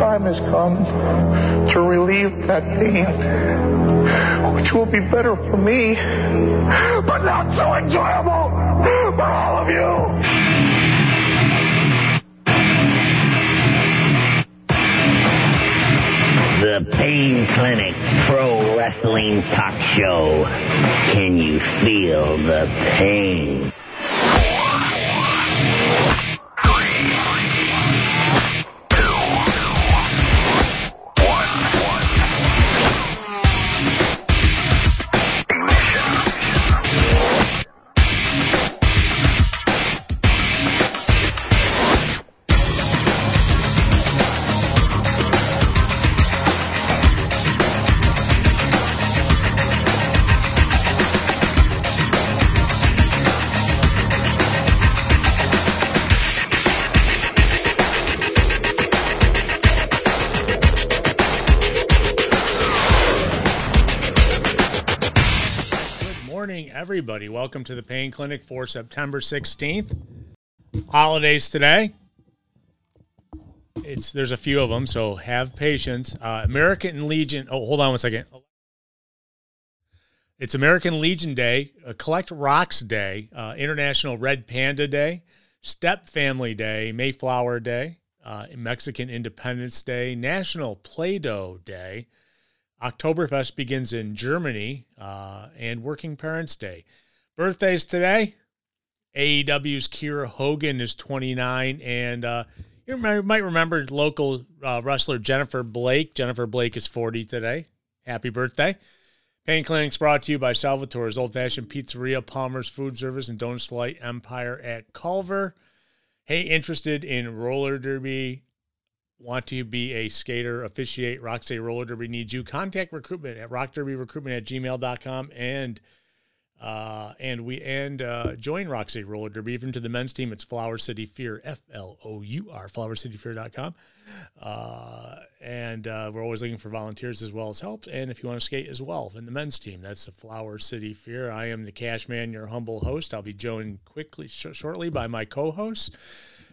time has come to relieve that pain, which will be better for me, but not so enjoyable for all of you. The Pain Clinic Pro Wrestling Talk Show. Can you feel the pain? Everybody. Welcome to the Pain Clinic for September 16th. Holidays today. It's there's a few of them, so have patience. Uh, American Legion. Oh, hold on one second. It's American Legion Day, uh, Collect Rocks Day, uh, International Red Panda Day, Step Family Day, Mayflower Day, uh, Mexican Independence Day, National Play-Doh Day. Oktoberfest begins in Germany, uh, and Working Parents Day. Birthdays today. AEW's Kiera Hogan is 29, and uh, you might remember local uh, wrestler Jennifer Blake. Jennifer Blake is 40 today. Happy birthday. Pain Clinic's brought to you by Salvatore's Old Fashioned Pizzeria, Palmer's Food Service, and Donuts Delight Empire at Culver. Hey, interested in roller derby? Want to be a skater, officiate Rock Roller Derby needs you? Contact recruitment at rockderbyrecruitment at gmail.com and uh, and we and uh, join Roxy Roller Derby. Even to the men's team, it's Flour City Fear, F L O U R, flourcityfear.com. Uh, and uh, we're always looking for volunteers as well as help. And if you want to skate as well in the men's team, that's the Flour City Fear. I am the Cash Man, your humble host. I'll be joined quickly, sh- shortly by my co hosts.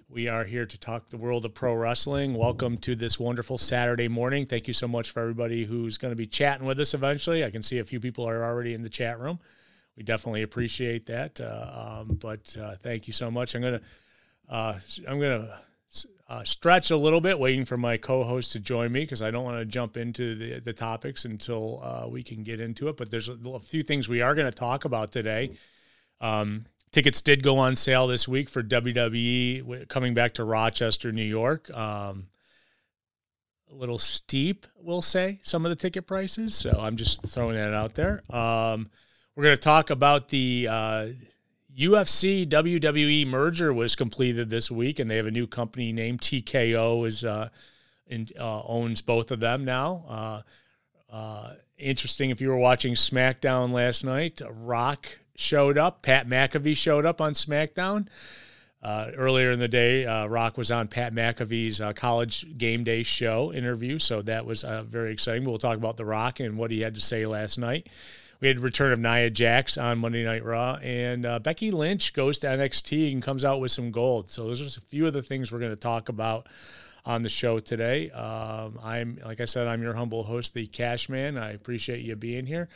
We are here to talk the world of pro wrestling. Welcome to this wonderful Saturday morning. Thank you so much for everybody who's going to be chatting with us eventually. I can see a few people are already in the chat room. We definitely appreciate that. Uh, um, but uh, thank you so much. I'm gonna uh, I'm gonna uh, stretch a little bit, waiting for my co-host to join me because I don't want to jump into the, the topics until uh, we can get into it. But there's a, a few things we are going to talk about today. Um, tickets did go on sale this week for WWE coming back to Rochester, New York. Um, a little steep, we'll say, some of the ticket prices. So I'm just throwing that out there. Um, we're going to talk about the uh, UFC WWE merger was completed this week, and they have a new company named TKO is uh, in, uh, owns both of them now. Interesting if you were watching SmackDown last night, Rock showed up, Pat McAfee showed up on SmackDown. Uh, earlier in the day, uh, Rock was on Pat McAfee's uh, college game day show interview, so that was uh, very exciting. We'll talk about The Rock and what he had to say last night. We had return of Nia Jax on Monday Night Raw, and uh, Becky Lynch goes to NXT and comes out with some gold. So those are just a few of the things we're going to talk about on the show today. Um, I'm like I said, I'm your humble host, the Cash Man. I appreciate you being here.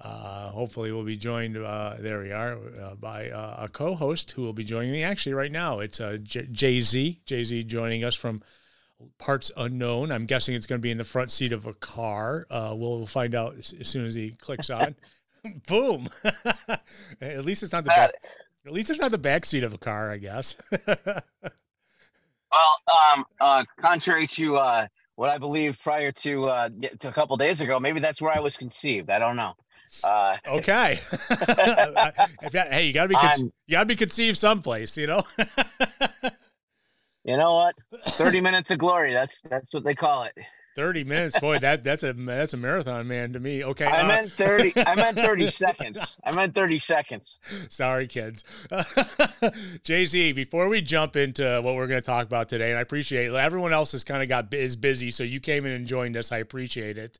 Uh, hopefully, we'll be joined. Uh, there we are uh, by uh, a co-host who will be joining me actually right now. It's uh, Jay Z. Jay Z joining us from parts unknown. I'm guessing it's going to be in the front seat of a car. Uh, we'll find out as, as soon as he clicks on. Boom. at least it's not the back. At least it's not the back seat of a car. I guess. Well, um, uh, contrary to uh, what I believe prior to, uh, to a couple days ago, maybe that's where I was conceived. I don't know. Uh, okay. if you, hey, you gotta be con- you gotta be conceived someplace, you know. you know what? Thirty minutes of glory. That's that's what they call it. Thirty minutes, boy. That that's a that's a marathon, man. To me, okay. I uh, meant thirty. I meant thirty seconds. I meant thirty seconds. Sorry, kids. Jay Z, before we jump into what we're going to talk about today, and I appreciate everyone else has kind of got is busy, so you came in and joined us. I appreciate it.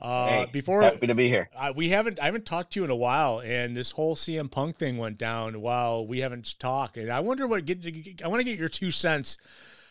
Uh, Hey, before happy to be here. uh, we haven't, I haven't talked to you in a while, and this whole CM Punk thing went down while we haven't talked, and I wonder what get. I want to get your two cents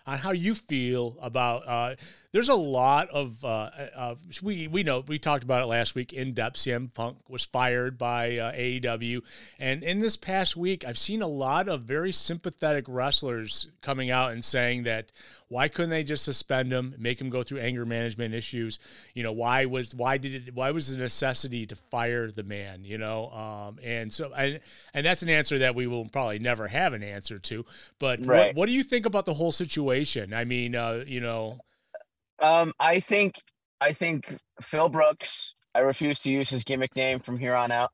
on how you feel about. Uh, there's a lot of uh, uh, we we know we talked about it last week in depth. CM Punk was fired by uh, AEW, and in this past week, I've seen a lot of very sympathetic wrestlers coming out and saying that why couldn't they just suspend him, make him go through anger management issues? You know, why was why did it why was the necessity to fire the man? You know, um, and so and and that's an answer that we will probably never have an answer to. But right. what, what, do you think about the whole situation? I mean, uh, you know, um, I think I think Phil Brooks. I refuse to use his gimmick name from here on out.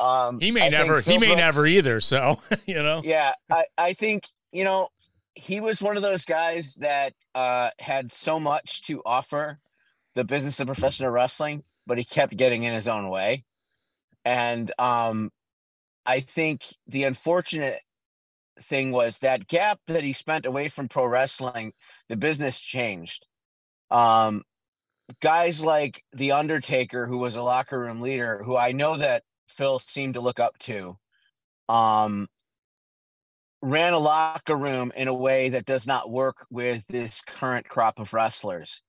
Um, he may I never. He may Brooks, never either. So you know. Yeah, I I think you know he was one of those guys that uh, had so much to offer the business of professional wrestling, but he kept getting in his own way. And um, I think the unfortunate thing was that gap that he spent away from pro wrestling, the business changed. Um, guys like The Undertaker, who was a locker room leader, who I know that Phil seemed to look up to, um, ran a locker room in a way that does not work with this current crop of wrestlers.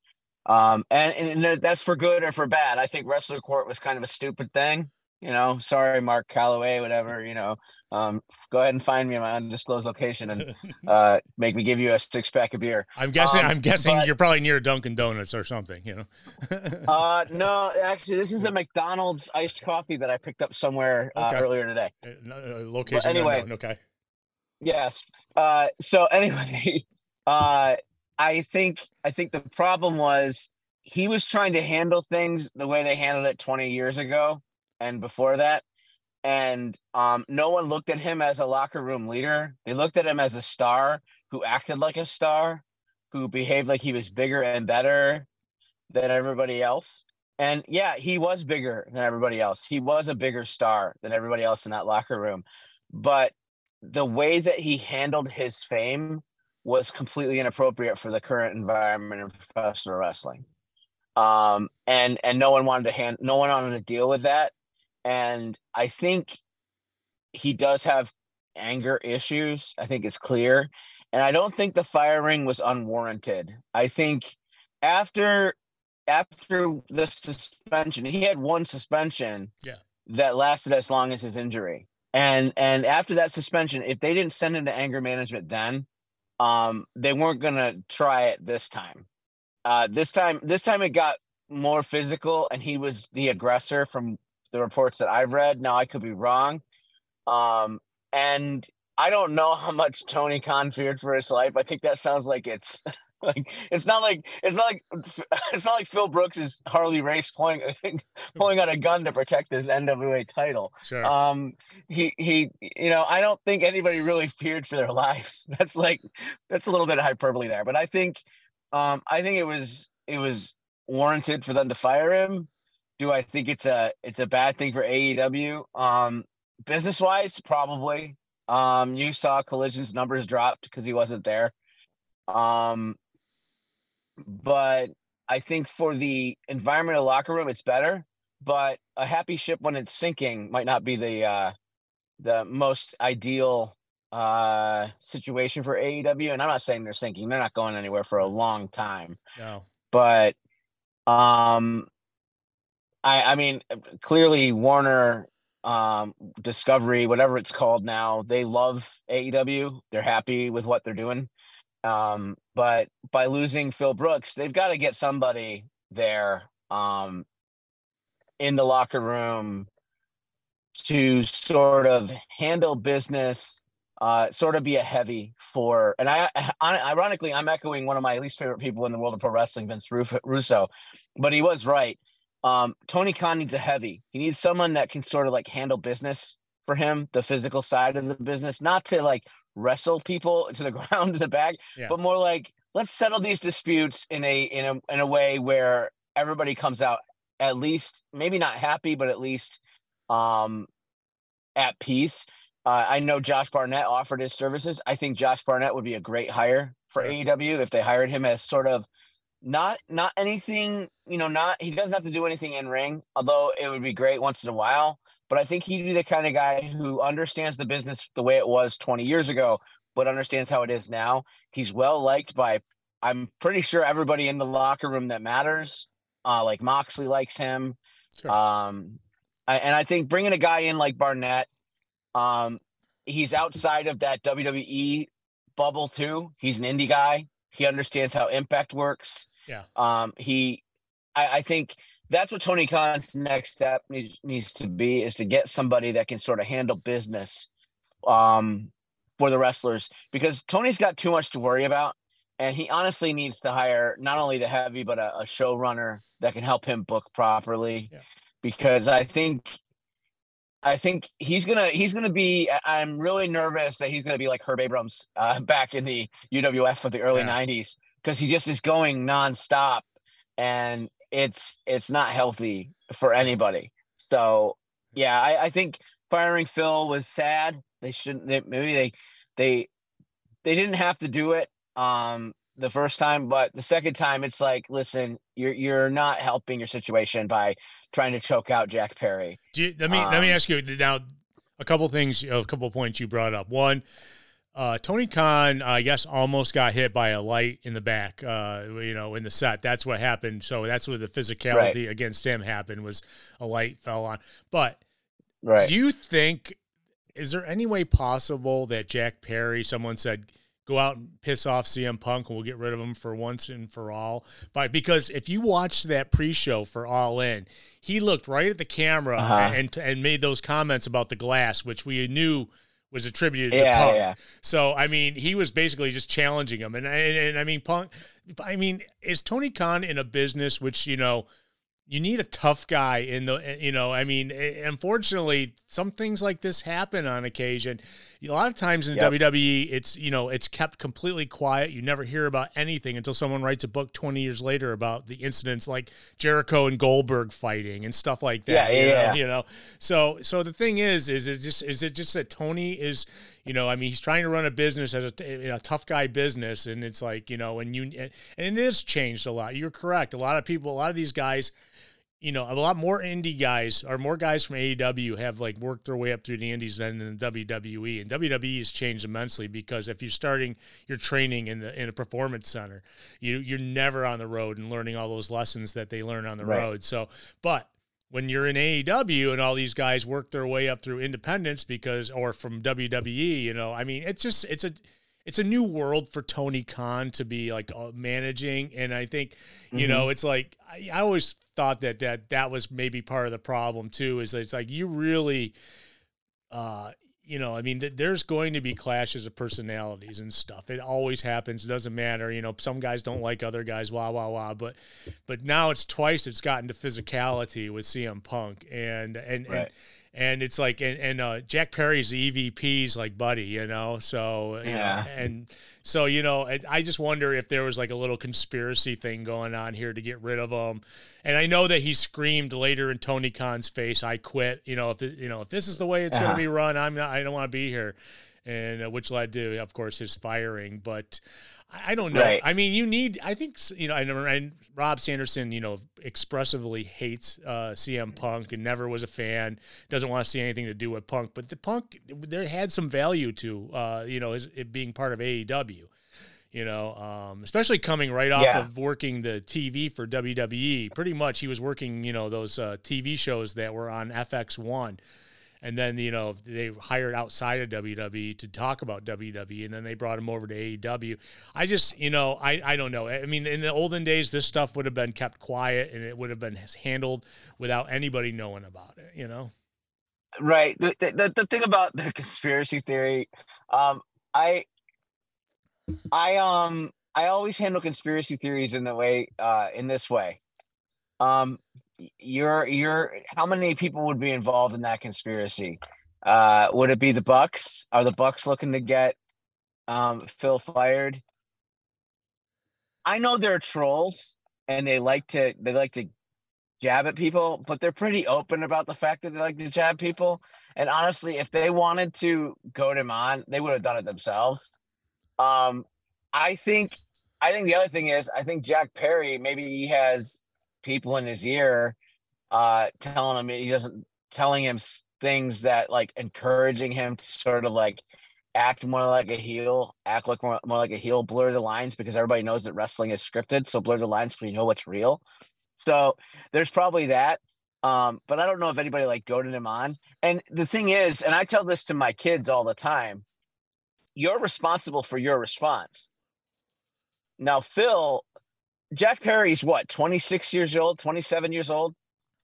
Um, and, and that's for good or for bad. I think wrestler court was kind of a stupid thing. You know, sorry, Mark Calloway, whatever. You know, um, go ahead and find me in my undisclosed location and uh, make me give you a six pack of beer. I'm guessing. Um, I'm guessing but, you're probably near Dunkin' Donuts or something. You know. uh, no, actually, this is a McDonald's iced coffee that I picked up somewhere uh, earlier today. Uh, uh, location. But anyway, unknown. okay. Yes. Uh, so anyway, uh, I think I think the problem was he was trying to handle things the way they handled it 20 years ago and before that. And um, no one looked at him as a locker room leader. They looked at him as a star who acted like a star, who behaved like he was bigger and better than everybody else. And yeah, he was bigger than everybody else. He was a bigger star than everybody else in that locker room. But the way that he handled his fame was completely inappropriate for the current environment of professional wrestling. Um, and and no one wanted to hand no one wanted to deal with that. And I think he does have anger issues. I think it's clear. And I don't think the firing was unwarranted. I think after after the suspension, he had one suspension yeah. that lasted as long as his injury. And and after that suspension, if they didn't send him to anger management then, um, they weren't gonna try it this time. Uh, this time, this time it got more physical, and he was the aggressor from the reports that I've read. Now I could be wrong. Um, and I don't know how much Tony Khan feared for his life. I think that sounds like it's like it's not like it's not like it's not like Phil Brooks is Harley Race pulling pulling out a gun to protect his NWA title. Sure. Um, he he, you know, I don't think anybody really feared for their lives. That's like that's a little bit of hyperbole there, but I think, um, I think it was it was warranted for them to fire him. Do I think it's a it's a bad thing for AEW? Um, business wise, probably. Um, you saw Collision's numbers dropped because he wasn't there. Um, but I think for the environment of the locker room, it's better. But a happy ship when it's sinking might not be the uh, the most ideal uh, situation for AEW. And I'm not saying they're sinking; they're not going anywhere for a long time. No, but um, I I mean, clearly Warner um discovery whatever it's called now they love aew they're happy with what they're doing um, but by losing Phil Brooks, they've got to get somebody there um, in the locker room to sort of handle business, uh, sort of be a heavy for. And I, ironically, I'm echoing one of my least favorite people in the world of pro wrestling, Vince Russo, but he was right. Um, Tony Khan needs a heavy. He needs someone that can sort of like handle business for him, the physical side of the business, not to like wrestle people to the ground in the back, yeah. but more like let's settle these disputes in a in a in a way where everybody comes out at least maybe not happy, but at least um at peace. Uh, I know Josh Barnett offered his services. I think Josh Barnett would be a great hire for yeah. AEW if they hired him as sort of not not anything, you know, not he doesn't have to do anything in ring, although it would be great once in a while but I think he'd be the kind of guy who understands the business the way it was 20 years ago, but understands how it is now. He's well liked by I'm pretty sure everybody in the locker room that matters. Uh, like Moxley likes him. Sure. Um, I, and I think bringing a guy in like Barnett, um, he's outside of that WWE bubble too. He's an indie guy. He understands how Impact works. Yeah. Um, he, I, I think that's what Tony Khan's next step needs, needs to be is to get somebody that can sort of handle business um, for the wrestlers because Tony's got too much to worry about. And he honestly needs to hire not only the heavy, but a, a showrunner that can help him book properly. Yeah. Because I think I think he's gonna he's gonna be. I'm really nervous that he's gonna be like Herb Abrams uh, back in the UWF of the early yeah. '90s because he just is going nonstop, and it's it's not healthy for anybody. So yeah, I, I think firing Phil was sad. They shouldn't. They, maybe they they they didn't have to do it um the first time, but the second time it's like, listen, you're you're not helping your situation by trying to choke out Jack Perry. You, let me um, let me um, ask you now a couple things, a couple points you brought up. One, uh, Tony Khan, I guess, almost got hit by a light in the back. Uh, you know, in the set, that's what happened. So that's where the physicality right. against him happened. Was a light fell on. But right. do you think is there any way possible that Jack Perry, someone said? go out and piss off CM Punk and we'll get rid of him for once and for all. But because if you watched that pre-show for All In, he looked right at the camera uh-huh. and and made those comments about the glass, which we knew was attributed yeah, to Punk. Yeah. So I mean, he was basically just challenging him, and, and and I mean, Punk. I mean, is Tony Khan in a business which you know? You need a tough guy in the, eh, you know. I mean, eh, unfortunately, some things like this happen on occasion a lot of times in yep. WWE, it's you know it's kept completely quiet. You never hear about anything until someone writes a book twenty years later about the incidents like Jericho and Goldberg fighting and stuff like that. Yeah, yeah, you know, yeah. You know, so so the thing is, is it just is it just that Tony is you know, I mean, he's trying to run a business as a, eh, a tough guy business, and it's like you know, and you and it has changed a lot. You're correct. A lot of people, a lot of these guys you know, a lot more indie guys or more guys from AEW have like worked their way up through the indies than in the WWE. And WWE has changed immensely because if you're starting your training in the in a performance center, you you're never on the road and learning all those lessons that they learn on the right. road. So, but when you're in AEW and all these guys work their way up through independence because or from WWE, you know, I mean, it's just it's a it's a new world for Tony Khan to be like uh, managing, and I think you mm-hmm. know it's like I, I, always thought that that that was maybe part of the problem too. Is it's like you really, uh, you know, I mean, th- there's going to be clashes of personalities and stuff. It always happens. It doesn't matter. You know, some guys don't like other guys. Wah wah wah. But but now it's twice. It's gotten to physicality with CM Punk and and right. and and it's like and, and uh, Jack Perry's EVP's like buddy, you know. So yeah, know, and so you know, I just wonder if there was like a little conspiracy thing going on here to get rid of him. And I know that he screamed later in Tony Khan's face, "I quit." You know, if the, you know if this is the way it's uh-huh. going to be run, I'm not. I don't want to be here. And uh, which led to, of course, his firing. But I don't know. Right. I mean, you need. I think you know. And, and Rob Sanderson, you know, expressively hates uh, CM Punk and never was a fan. Doesn't want to see anything to do with Punk. But the Punk, there had some value to, uh, you know, his, it being part of AEW. You know, um, especially coming right off yeah. of working the TV for WWE. Pretty much, he was working, you know, those uh, TV shows that were on FS One and then you know they hired outside of WWE to talk about WWE, and then they brought him over to AEW. I just you know I I don't know. I mean, in the olden days, this stuff would have been kept quiet and it would have been handled without anybody knowing about it. You know. Right. The the, the thing about the conspiracy theory, um, I I um I always handle conspiracy theories in the way uh in this way. Um you're you're how many people would be involved in that conspiracy? Uh, would it be the Bucks? Are the Bucks looking to get um, Phil fired? I know they're trolls and they like to they like to jab at people, but they're pretty open about the fact that they like to jab people. And honestly, if they wanted to goad him on, they would have done it themselves. Um, I think I think the other thing is I think Jack Perry maybe he has people in his ear uh telling him he doesn't telling him things that like encouraging him to sort of like act more like a heel, act like more, more like a heel, blur the lines because everybody knows that wrestling is scripted. So blur the lines so you know what's real. So there's probably that. Um, but I don't know if anybody like goaded him on. And the thing is, and I tell this to my kids all the time, you're responsible for your response. Now, Phil, Jack Perry's what, 26 years old, 27 years old?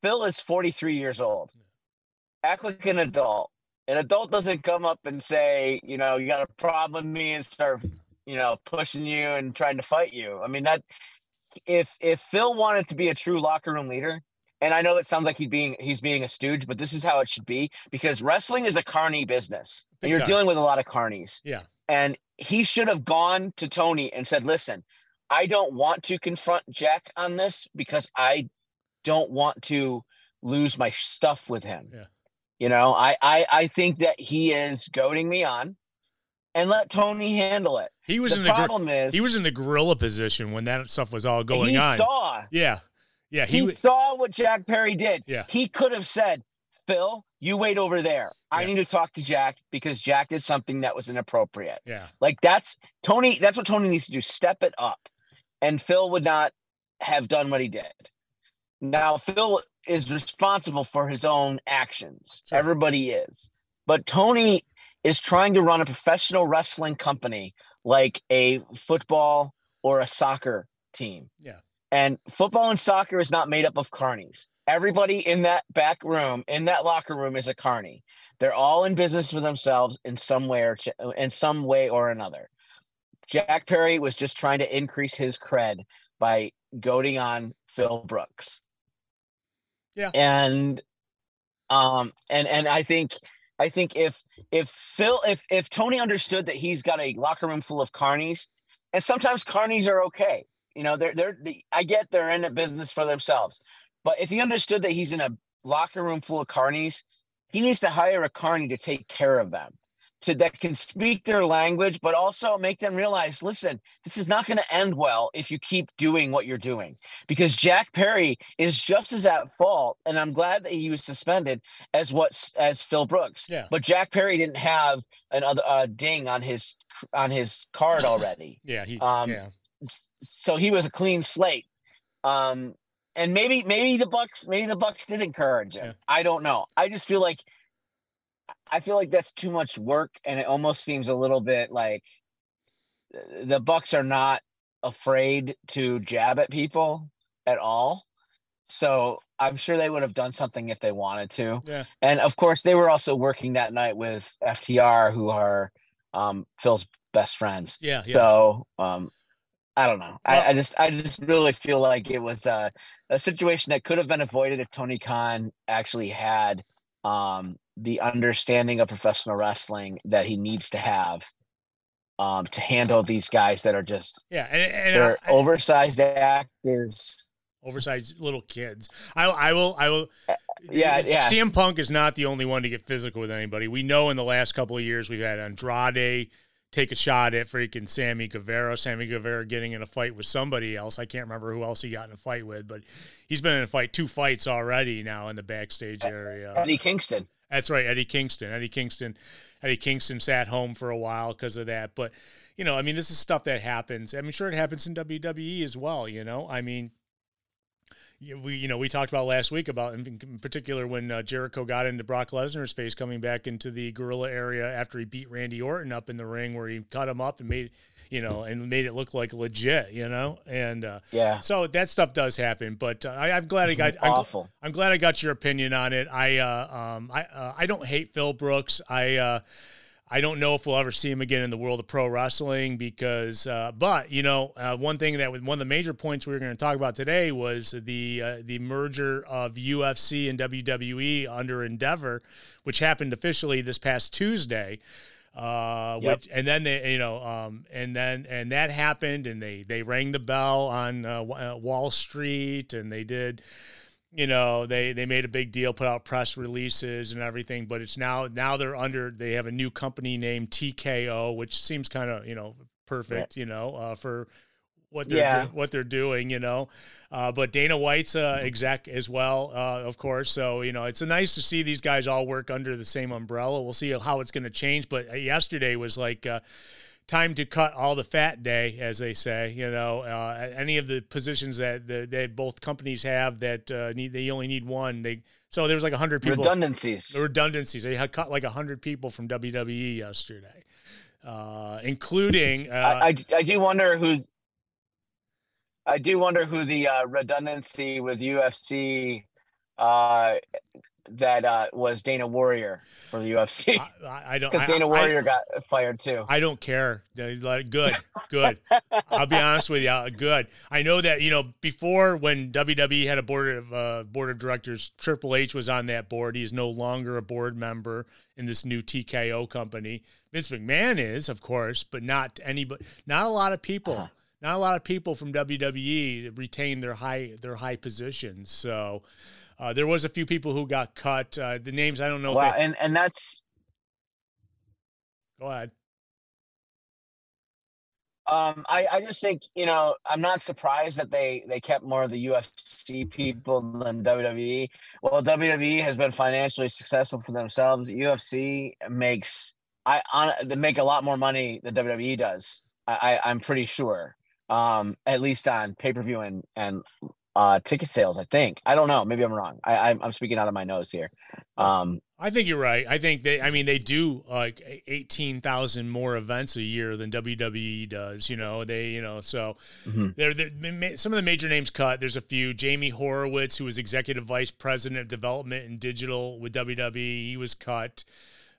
Phil is 43 years old. Act like an adult. An adult doesn't come up and say, you know, you got a problem with me and start, you know, pushing you and trying to fight you. I mean, that if if Phil wanted to be a true locker room leader, and I know it sounds like he's being he's being a stooge, but this is how it should be because wrestling is a carny business. and you're time. dealing with a lot of carnies. Yeah. And he should have gone to Tony and said, "Listen, I don't want to confront Jack on this because I don't want to lose my stuff with him." Yeah. You know, I I I think that he is goading me on, and let Tony handle it. He was the in the problem is he was in the gorilla position when that stuff was all going he on. He saw yeah, yeah. he, He, wa- saw what Jack Perry did. Yeah. He could have said, Phil, you wait over there. I Yeah. need to talk to Jack because Jack did something that was inappropriate. yeah, Like that's Tony, that's what Tony needs to do. Step it up. And Phil would not have done what he did. Now, Phil is responsible for his own actions. Sure. Everybody is. But Tony is trying to run a professional wrestling company like a football or a soccer team. Yeah. And football and soccer is not made up of carnies. Everybody in that back room, in that locker room, is a carny. They're all in business for themselves in some way or ch- in some way or another. Jack Perry was just trying to increase his cred by goading on Phil Brooks. Yeah. And um and and I think I think if if Phil if if Tony understood that he's got a locker room full of carnies, and sometimes carnies are okay. You know, they're they're the, I get they're in a business for themselves. But if he understood that he's in a locker room full of carnies, he needs to hire a carny to take care of them. To that can speak their language, but also make them realize, listen, this is not going to end well if you keep doing what you're doing. Because Jack Perry is just as at fault, and I'm glad that he was suspended as what as Phil Brooks. Yeah. But Jack Perry didn't have another uh, ding on his on his card already yeah. He, Um, yeah, so he was a clean slate. Um, and maybe maybe the Bucks maybe the Bucks did encourage him. Yeah. I don't know. I just feel like I feel like that's too much work, and it almost seems a little bit like uh, the Bucks are not afraid to jab at people at all. So I'm sure they would have done something if they wanted to. Yeah. And of course, they were also working that night with FTR, who are um, Phil's best friends. yeah, yeah. So um I don't know. Well- I, I just I just really feel like it was a, a situation that could have been avoided if Tony Khan actually had um the understanding of professional wrestling that he needs to have um to handle these guys that are just yeah, and, and they're I- I- oversized actors. oversized little kids. I, I will, I will. yeah, yeah. CM Punk is not the only one to get physical with anybody. We know in the last couple of years we've had Andrade take a shot at freaking Sammy Guevara. Sammy Guevara getting in a fight with somebody else. I can't remember who else he got in a fight with, but he's been in a fight, two fights already now in the backstage area. Eddie Kingston. That's right, Eddie Kingston. Eddie Kingston. Eddie Kingston sat home for a while because of that. But you know, I mean, this is stuff that happens. I mean, sure, it happens in WWE as well. You know, I mean, we you know we talked about last week about in particular when uh, Jericho got into Brock Lesnar's face coming back into the gorilla area after he beat Randy Orton up in the ring where he cut him up and made you know and made it look like legit. You know, and uh, Yeah. so that stuff does happen. But uh, I, I'm glad I It's got. I'm, awful. I'm glad I got your opinion on it. I uh, um, I uh, I don't hate Phil Brooks. I uh, I don't know if we'll ever see him again in the world of pro wrestling because, uh, but you know, uh, one thing that was one of the major points we were going to talk about today was the uh, the merger of UFC and WWE under Endeavor, which happened officially this past Tuesday. Uh, Yep. which and then they, you know, um, and then and that happened, and they they rang the bell on uh, uh, Wall Street, and they did you know they they made a big deal put out press releases and everything but it's now now they're under they have a new company named TKO which seems kind of you know perfect you know uh, for what they're Yeah. do- what they're doing, you know. Uh, but Dana White's uh, exec as well, uh, of course. So you know, it's nice to see these guys all work under the same umbrella. We'll see how it's going to change. But uh, yesterday was like. Time to cut all the fat day, as they say. You know, uh, any of the positions that the, that both companies have that uh, need they only need one. They so there was like hundred people Redundancies. redundancies. They had cut like hundred people from WWE yesterday, uh, including. Uh, I, I I do wonder who. I do wonder who the uh, redundancy with UFC uh, that uh, was Dana Warrior for the UFC I, I- I don't. because I- Dana I- Warrior got fired too. I don't care. He's like, good, good. I'll be honest with you. Good. I know that you know before when WWE had a board of uh, board of directors, Triple H was on that board. He is no longer a board member in this new TKO company. Vince McMahon is, of course, but not anybody. Not a lot of people. Uh-huh. Not a lot of people from WWE retain their high their high positions. So. Uh, there was a few people who got cut. Uh, the names I don't know. Wow, if they, and and that's go ahead. um I I just think you know I'm not surprised that they they kept more of the UFC people than WWE. Well, WWE has been financially successful for themselves. UFC makes I on they make a lot more money than WWE does. I, I I'm pretty sure. Um, at least on pay per view and and uh ticket sales. I think I don't know. Maybe I'm wrong. I I'm, I'm speaking out of my nose here. Um, I think you're right. I think they. I mean, they do like eighteen thousand more events a year than WWE does. You know, they. You know, so Mhm. they're, they're some of the major names cut. There's a few. Jamie Horowitz, who was executive vice president of development and digital with WWE, he was cut.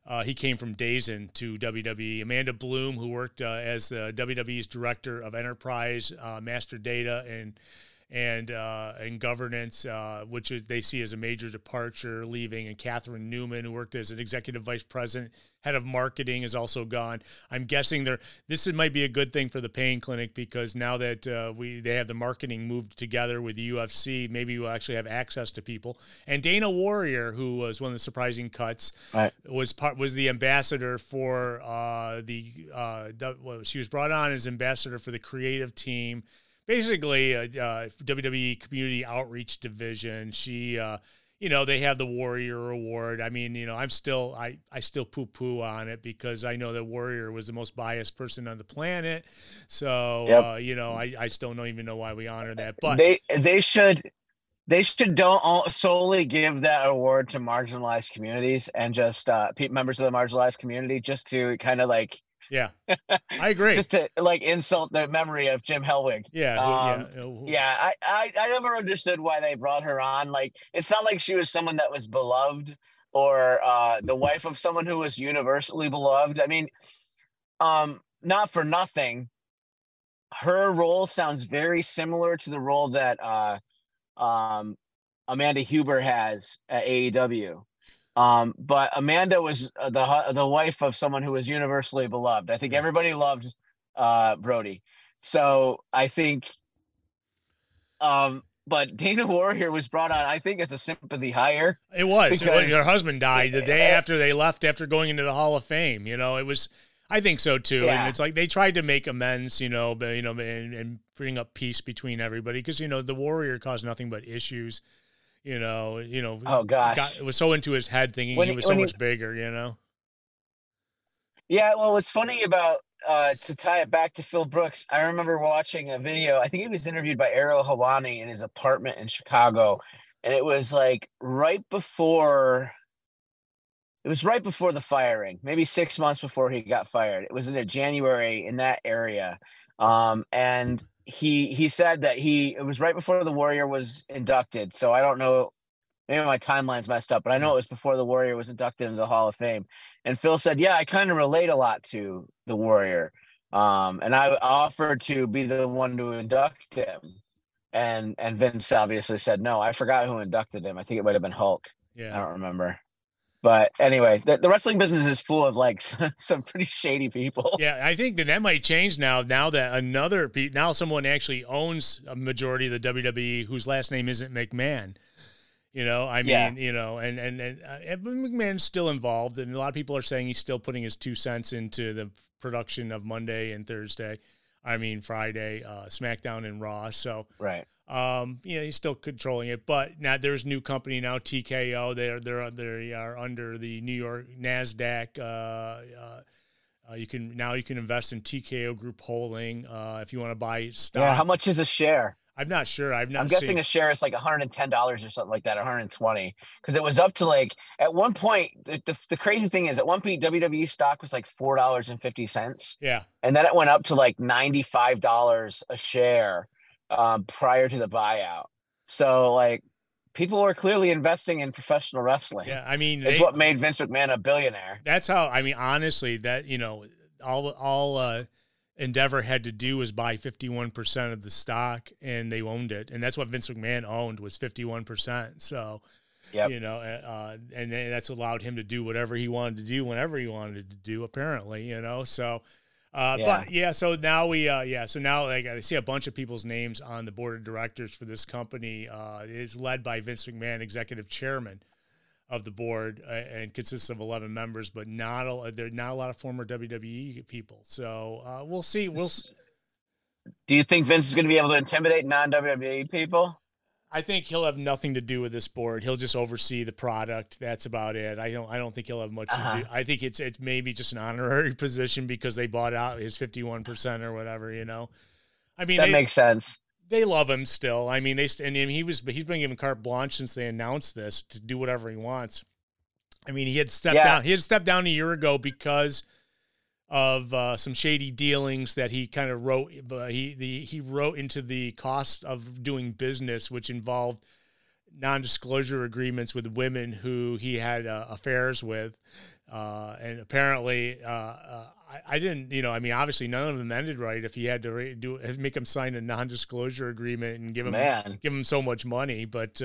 Uh, he came from DAZN to WWE. Amanda Bloom, who worked uh, as the WWE's director of enterprise, uh, master data, and and uh, and governance, uh, which is, they see as a major departure, leaving. And Catherine Newman, who worked as an executive vice president, head of marketing, is also gone. I'm guessing they're this might be a good thing for the pain clinic because now that uh, we they have the marketing moved together with the UFC, maybe we'll actually have access to people. And Dana Warrior, who was one of the surprising cuts, Right. was part was the ambassador for uh, the uh, the- well, she was brought on as ambassador for the creative team basically a, uh WWE Community Outreach Division. She, uh, you know, they have the Warrior Award. I mean, you know, I'm still, I, I still poo poo on it because I know that Warrior was the most biased person on the planet. So, Yep. uh, you know, I, I still don't even know why we honor that. But they they should they should don't all- solely give that award to marginalized communities and just uh pe- members of the marginalized community just to kind of like yeah, I agree. just to like insult the memory of Jim Hellwig. yeah, um, yeah, Yeah, I, I I never understood why they brought her on. Like it's not like she was someone that was beloved or uh the wife of someone who was universally beloved. I mean, um not for nothing. Her role sounds very similar to the role that uh um Amanda Huber has at AEW. Um, but Amanda was uh, the the wife of someone who was universally beloved. I think everybody loved uh Brody. So I think um but Dana Warrior was brought on, I think, as a sympathy hire. It was. Because- Her husband died the day after they left after going into the Hall of Fame. You know, it was. I think so too. Yeah. And it's like they tried to make amends, you know, but, you know, and, and bring up peace between everybody because you know the Warrior caused nothing but issues. You know, you know. Oh, gosh. got, it was so into his head thinking When he was so when he- much bigger. You know. Yeah, well, what's funny about uh, to tie it back to Phil Brooks, I remember watching a video. I think he was interviewed by Ariel Helwani in his apartment in Chicago, and it was like right before. It was right before the firing, maybe six months before he got fired. It was in a January in that area, um, and he he said that he it was right before the Warrior was inducted. So I don't know, maybe my timeline's messed up, but I know it was before the Warrior was inducted into the Hall of Fame. And Phil said, "Yeah, I kind of relate a lot to the Warrior." Um, and I offered to be the one to induct him, and and Vince obviously said no. I forgot who inducted him. I think it might have been Hulk. Yeah, I don't remember. But anyway, the, the wrestling business is full of like some pretty shady people. Yeah, I think that that might change now. Now that another pe- now someone actually owns a majority of the WWE whose last name isn't McMahon. You know, I mean, Yeah. you know, and and and uh, and McMahon's still involved, and a lot of people are saying he's still putting his two cents into the production of Monday and Thursday. I mean Friday, uh, SmackDown and Raw. So right. Um, you know, he's still controlling it, but now there's new company now, TKO. They're they're they are under the New York Nasdaq. Uh, uh, uh, you can now you can invest in TKO Group Holding uh, if you want to buy stock. Yeah, how much is a share? I'm not sure. I've not. I'm guessing seen... a share is like 110 dollars or something like that, 120. Because it was up to like at one point. The, the, the, crazy thing is, at one point WWE stock was like four dollars and fifty cents. Yeah, and then it went up to like 95 dollars a share um, prior to the buyout. So like people were clearly investing in professional wrestling. Yeah, I mean, it's what made Vince McMahon a billionaire. That's how. I mean, honestly, that you know, all all uh, Endeavor had to do was buy fifty one percent of the stock, and they owned it, and that's what Vince McMahon owned was fifty one percent. So. Yep. You know, uh, and that's allowed him to do whatever he wanted to do whenever he wanted to do. Apparently, you know, so uh, yeah. But yeah, so now we, uh, yeah, so now like I see a bunch of people's names on the board of directors for this company. Uh, it is led by Vince McMahon, executive chairman of the board, uh, and consists of eleven members, but not a, there not a lot of former WWE people. So uh, we'll see. We'll. Do you think Vince is going to be able to intimidate non WWE people? I think he'll have nothing to do with this board. He'll just oversee the product. That's about it. I don't. I don't think he'll have much uh-huh. to do. I think it's it's maybe just an honorary position because they bought out his fifty one percent or whatever. You know, I mean that they, makes sense. They love him still. I mean, they and he was he's been given carte blanche since they announced this to do whatever he wants. I mean, he had stepped yeah. down. He had stepped down a year ago because of uh, some shady dealings that he kind of wrote. Uh, he the he wrote into the cost of doing business, which involved non-disclosure agreements with women who he had uh, affairs with, uh, and apparently. Uh, uh, I, I, didn't, you know, I mean, obviously none of them ended right. If he had to do, make him sign a non-disclosure agreement and give him, Man. give him so much money, but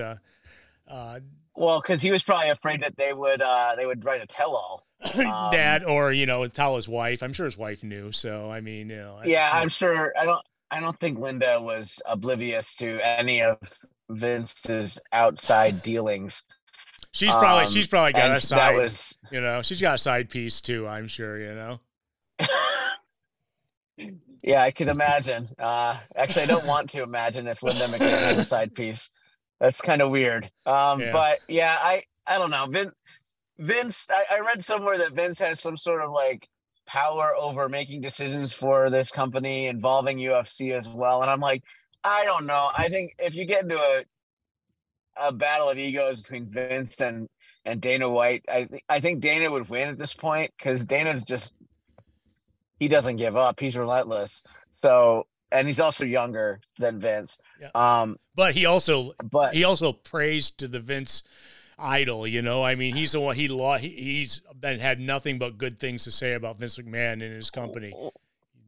well, because he was probably afraid that they would uh, they would write a tell-all. Um, that or you know tell his wife. I'm sure his wife knew. So I mean, you know. Yeah, I'm sure. I don't. I don't think Linda was oblivious to any of Vince's outside dealings. She's probably um, she's probably got a side. Was, you know, she's got a side piece too. I'm sure. You know. Yeah, I can imagine. Uh, actually, I don't want to imagine if Linda McMahon had a side piece. That's kind of weird. Um, yeah. But yeah, I I don't know. Vince, Vince I, I read somewhere that Vince has some sort of like power over making decisions for this company involving UFC as well. And I'm like, I don't know. I think if you get into a a battle of egos between Vince and and Dana White, I th- I think Dana would win at this point because Dana's just he doesn't give up. He's relentless. So and he's also younger than Vince. Yeah. Um, but he also but he also praised to the Vince idol. You know, I mean, he's the one he lost. He, he's been had nothing but good things to say about Vince McMahon and his company.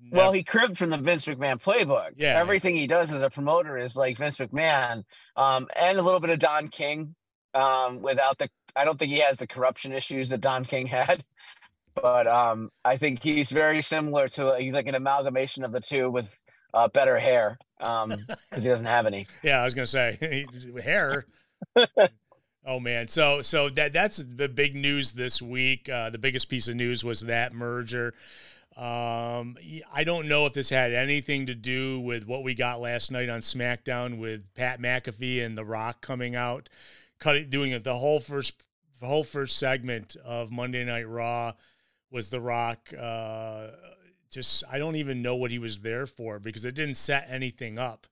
Well, he cribbed from the Vince McMahon playbook. Yeah, everything he does as a promoter is like Vince McMahon, um, and a little bit of Don King. Um, without the, I don't think he has the corruption issues that Don King had but um, I think he's very similar to he's like an amalgamation of the two with uh, better hair um because he doesn't have any. Yeah, I was gonna say hair. oh man, so so that that's the big news this week. Uh, the biggest piece of news was that merger. Um, I don't know if this had anything to do with what we got last night on SmackDown with Pat McAfee and The Rock coming out, cutting doing it. The whole first the whole first segment of Monday Night Raw was The Rock. Uh, just I don't even know what he was there for because it didn't set anything up.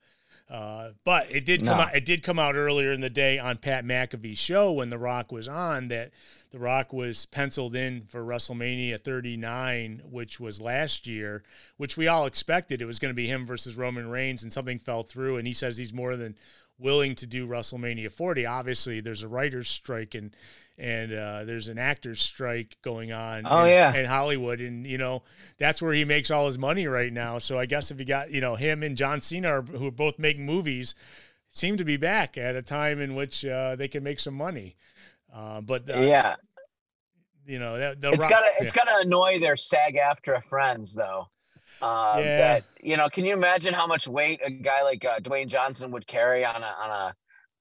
Uh, but it did come no. out. It did come out earlier in the day on Pat McAfee's show when The Rock was on that The Rock was penciled in for WrestleMania 39, which was last year, which we all expected it was going to be him versus Roman Reigns, and something fell through. And he says he's more than willing to do WrestleMania 40. Obviously, there's a writer's strike and and uh, there's an actors strike going on. Oh in, yeah, in Hollywood, and you know that's where he makes all his money right now. So I guess if you got you know him and John Cena, who are both making movies, seem to be back at a time in which uh, they can make some money. Uh, but uh, yeah, you know that it's gotta it's gotta annoy their SAG-AFTRA friends though. Uh, yeah. That you know, can you imagine how much weight a guy like uh, Dwayne Johnson would carry on a on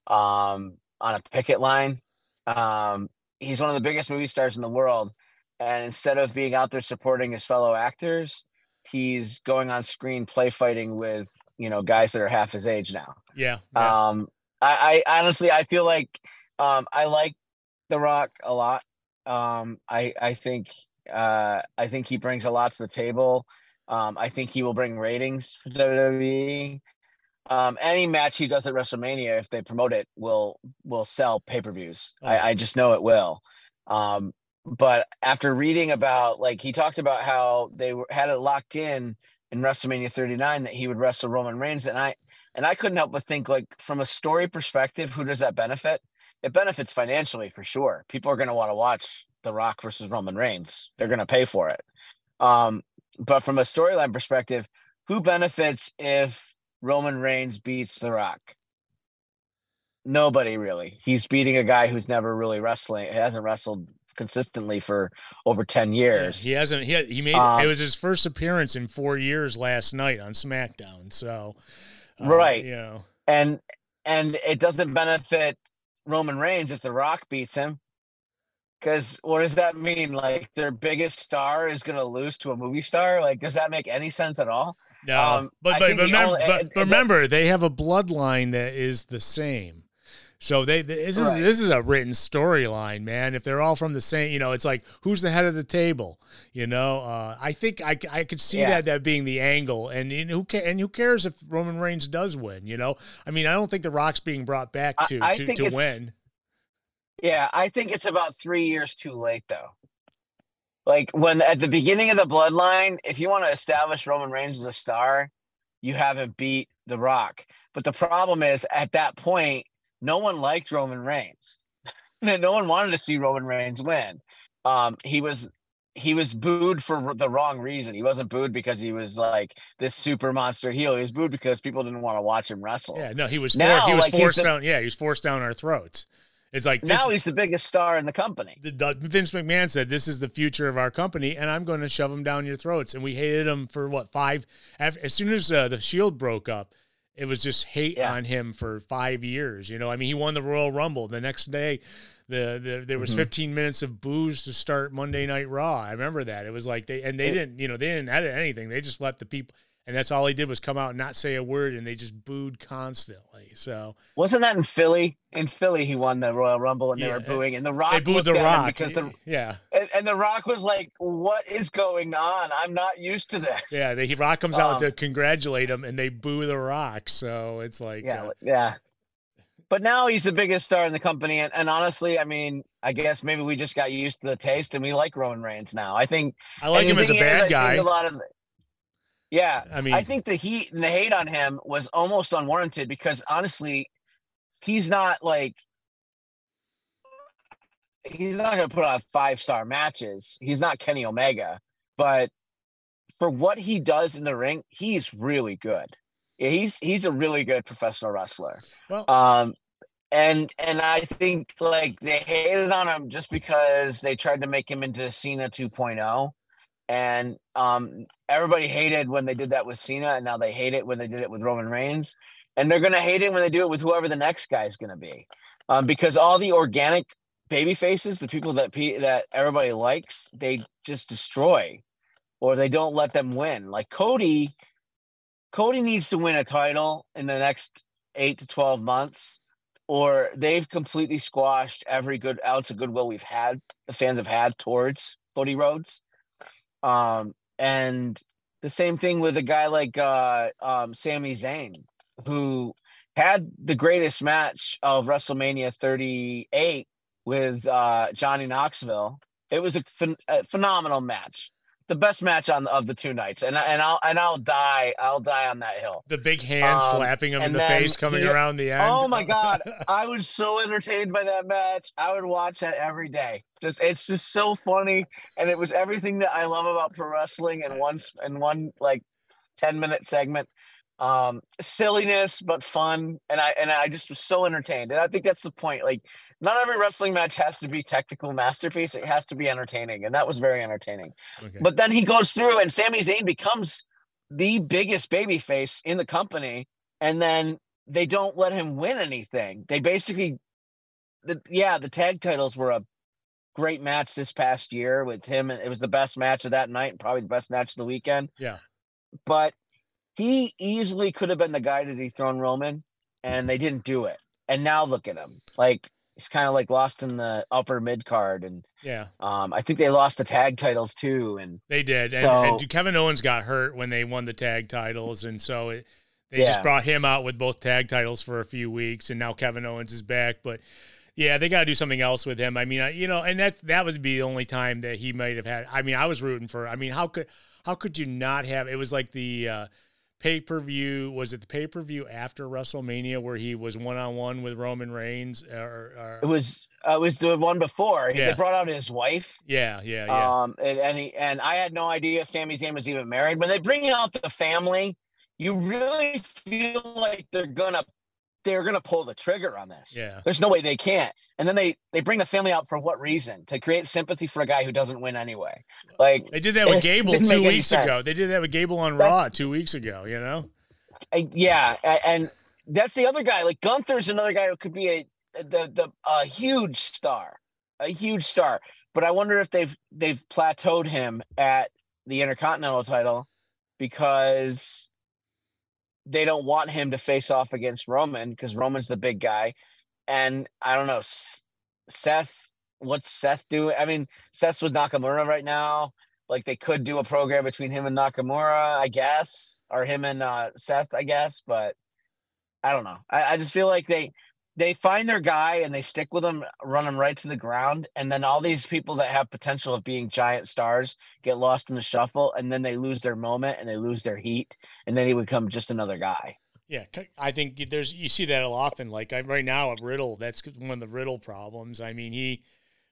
a um on a picket line? Um, he's one of the biggest movie stars in the world, and instead of being out there supporting his fellow actors, he's going on screen play fighting with you know guys that are half his age now. Yeah. yeah. Um, I, I honestly I feel like um, I like The Rock a lot. Um, I I think uh, I think he brings a lot to the table. Um, I think he will bring ratings for WWE. Um, any match he does at WrestleMania, if they promote it, will will sell pay per views. Oh. I, I just know it will. Um, but after reading about, like, he talked about how they were, had it locked in in WrestleMania 39 that he would wrestle Roman Reigns, and I and I couldn't help but think, like, from a story perspective, who does that benefit? It benefits financially for sure. People are going to want to watch The Rock versus Roman Reigns. They're going to pay for it. Um, but from a storyline perspective, who benefits if Roman Reigns beats The Rock? Nobody really. He's beating a guy who's never really wrestling. Hasn't wrestled consistently for over 10 Yeah, years. he hasn't. He had, he made Um, it was his first appearance in four years last night on SmackDown. So, uh, Right. you know, And and it doesn't benefit Roman Reigns if The Rock beats him. Because what does that mean? Like their biggest star is going to lose to a movie star? Like, does that make any sense at all? no. Um, but but, remember, only- but, and- but and that- remember, they have a bloodline that is the same. So they this is Right. this is a written storyline, man. If they're all from the same, you know, it's like who's the head of the table, you know. Uh, I think I, I could see Yeah. that that being the angle, and, and who ca- and who cares if Roman Reigns does win? You know, I mean, I don't think the Rock's being brought back I- to I to, think to it's- win. Yeah, I think it's about three years too late though. Like when at the beginning of the bloodline, if you want to establish Roman Reigns as a star, you haven't beat The Rock. But the problem is at that point, no one liked Roman Reigns. no one wanted to see Roman Reigns win. Um, he was he was booed for the wrong reason. He wasn't booed because he was like this super monster heel. He was booed because people didn't want to watch him wrestle. Yeah, no, he was Now, for, he was like, forced the- down. Yeah, he was forced down our throats. It's like this, now he's the biggest star in the company. the, the, Vince McMahon said, "This is the future of our company, and I'm going to shove them down your throats." And we hated him for what five? af- As soon as uh, the Shield broke up, it was just hate Yeah. on him for five years. You know, I mean, he won the Royal Rumble. The next day, the, the there was 15 minutes of booze to start Monday Night Raw. I remember that. It was like they and they It- didn't, you know, they didn't edit anything. They just let the people, and that's all he did was come out and not say a word, and they just booed constantly. So Wasn't that in Philly? In Philly, he won the Royal Rumble, and they were booing, and the Rock they booed the Rock because the yeah. and, and the Rock was like, "What is going on? I'm not used to this." Yeah, the Rock comes out Um, to congratulate him, and they boo the Rock. So it's like, yeah, uh, yeah. But now he's the biggest star in the company, and, and honestly, I mean, I guess maybe we just got used to the taste, and we like Roman Reigns now. I think I like him as a is, bad think guy. A lot of, yeah, I mean, I think the heat and the hate on him was almost unwarranted because honestly, he's not like he's not going to put on five star matches. He's not Kenny Omega, but for what he does in the ring, he's really good. He's he's a really good professional wrestler. well, Um, and and I think like they hated on him just because they tried to make him into Cena 2.0, and um, everybody hated when they did that with Cena, and now they hate it when they did it with Roman Reigns, and they're gonna hate it when they do it with whoever the next guy is gonna be, um, because all the organic baby faces, the people that that everybody likes, they just destroy, or they don't let them win. Like Cody, Cody needs to win a title in the next eight to twelve months or they've completely squashed every good ounce of goodwill we've had, the fans have had towards Cody Rhodes. Um, and the same thing with a guy like uh, um, Sami Zayn, who had the greatest match of WrestleMania 38 with uh, Johnny Knoxville. It was a, phen- a phenomenal match, the best match on of the two nights, and and I'll and I'll die, I'll die on that hill. the big hand um, slapping him in the face coming he- around the end. Oh my god, I was so entertained by that match. I would watch that every day. Just it's just so funny, and it was everything that I love about pro wrestling in one s- in one like ten minute segment. Um, silliness but fun, and I and I just was so entertained. And I think that's the point. Like, not every wrestling match has to be technical masterpiece. It has to be entertaining, and that was very entertaining. Okay. But then he goes through, and Sami Zayn becomes the biggest baby face in the company, and then they don't let him win anything. They basically, the, yeah, the tag titles were a great match this past year with him. and It was the best match of that night, and probably the best match of the weekend. Yeah. but he easily could have been the guy to dethrone Roman, and they didn't do it. And now look at him. Like he's kind of like lost in the upper mid card, and yeah, um, I think they lost the tag titles too. And they did. And, so, and Kevin Owens got hurt when they won the tag titles, and so it, they yeah. just brought him out with both tag titles for a few weeks, and now Kevin Owens is back, but. Yeah, they got to do something else with him. I mean, you know, and that that would be the only time that he might have had. I mean, I was rooting for. I mean, how could how could you not have? It was like the uh, pay per view. Was it the pay per view after WrestleMania where he was one on one with Roman Reigns? Or, or, it was uh, it was the one before. Yeah. They brought out his wife. Yeah, yeah, yeah. Um, and and, he, and I had no idea Sami Zayn was even married. When they bring out the family, you really feel like they're gonna they're gonna pull the trigger on this. Yeah. There's no way they can't. And then they they bring the family out for what reason? To create sympathy for a guy who doesn't win anyway. Like they did that with Gable two weeks ago. They did that with Gable on that's, Raw two weeks ago. You know. I, yeah, and that's the other guy. Like Gunther's another guy who could be a the the a huge star, a huge star. But I wonder if they've they've plateaued him at the Intercontinental title because they don't want him to face off against Roman because Roman's the big guy. And I don't know, Seth, what's Seth doing? I mean, Seth's with Nakamura right now. Like they could do a program between him and Nakamura, I guess, or him and uh, Seth, I guess. But I don't know. I, I just feel like they they find their guy and they stick with him, run him right to the ground, and then all these people that have potential of being giant stars get lost in the shuffle, and then they lose their moment and they lose their heat, and then he become just another guy. Yeah, I think there's you see that often. Like right now, a Riddle, that's one of the Riddle problems. I mean, he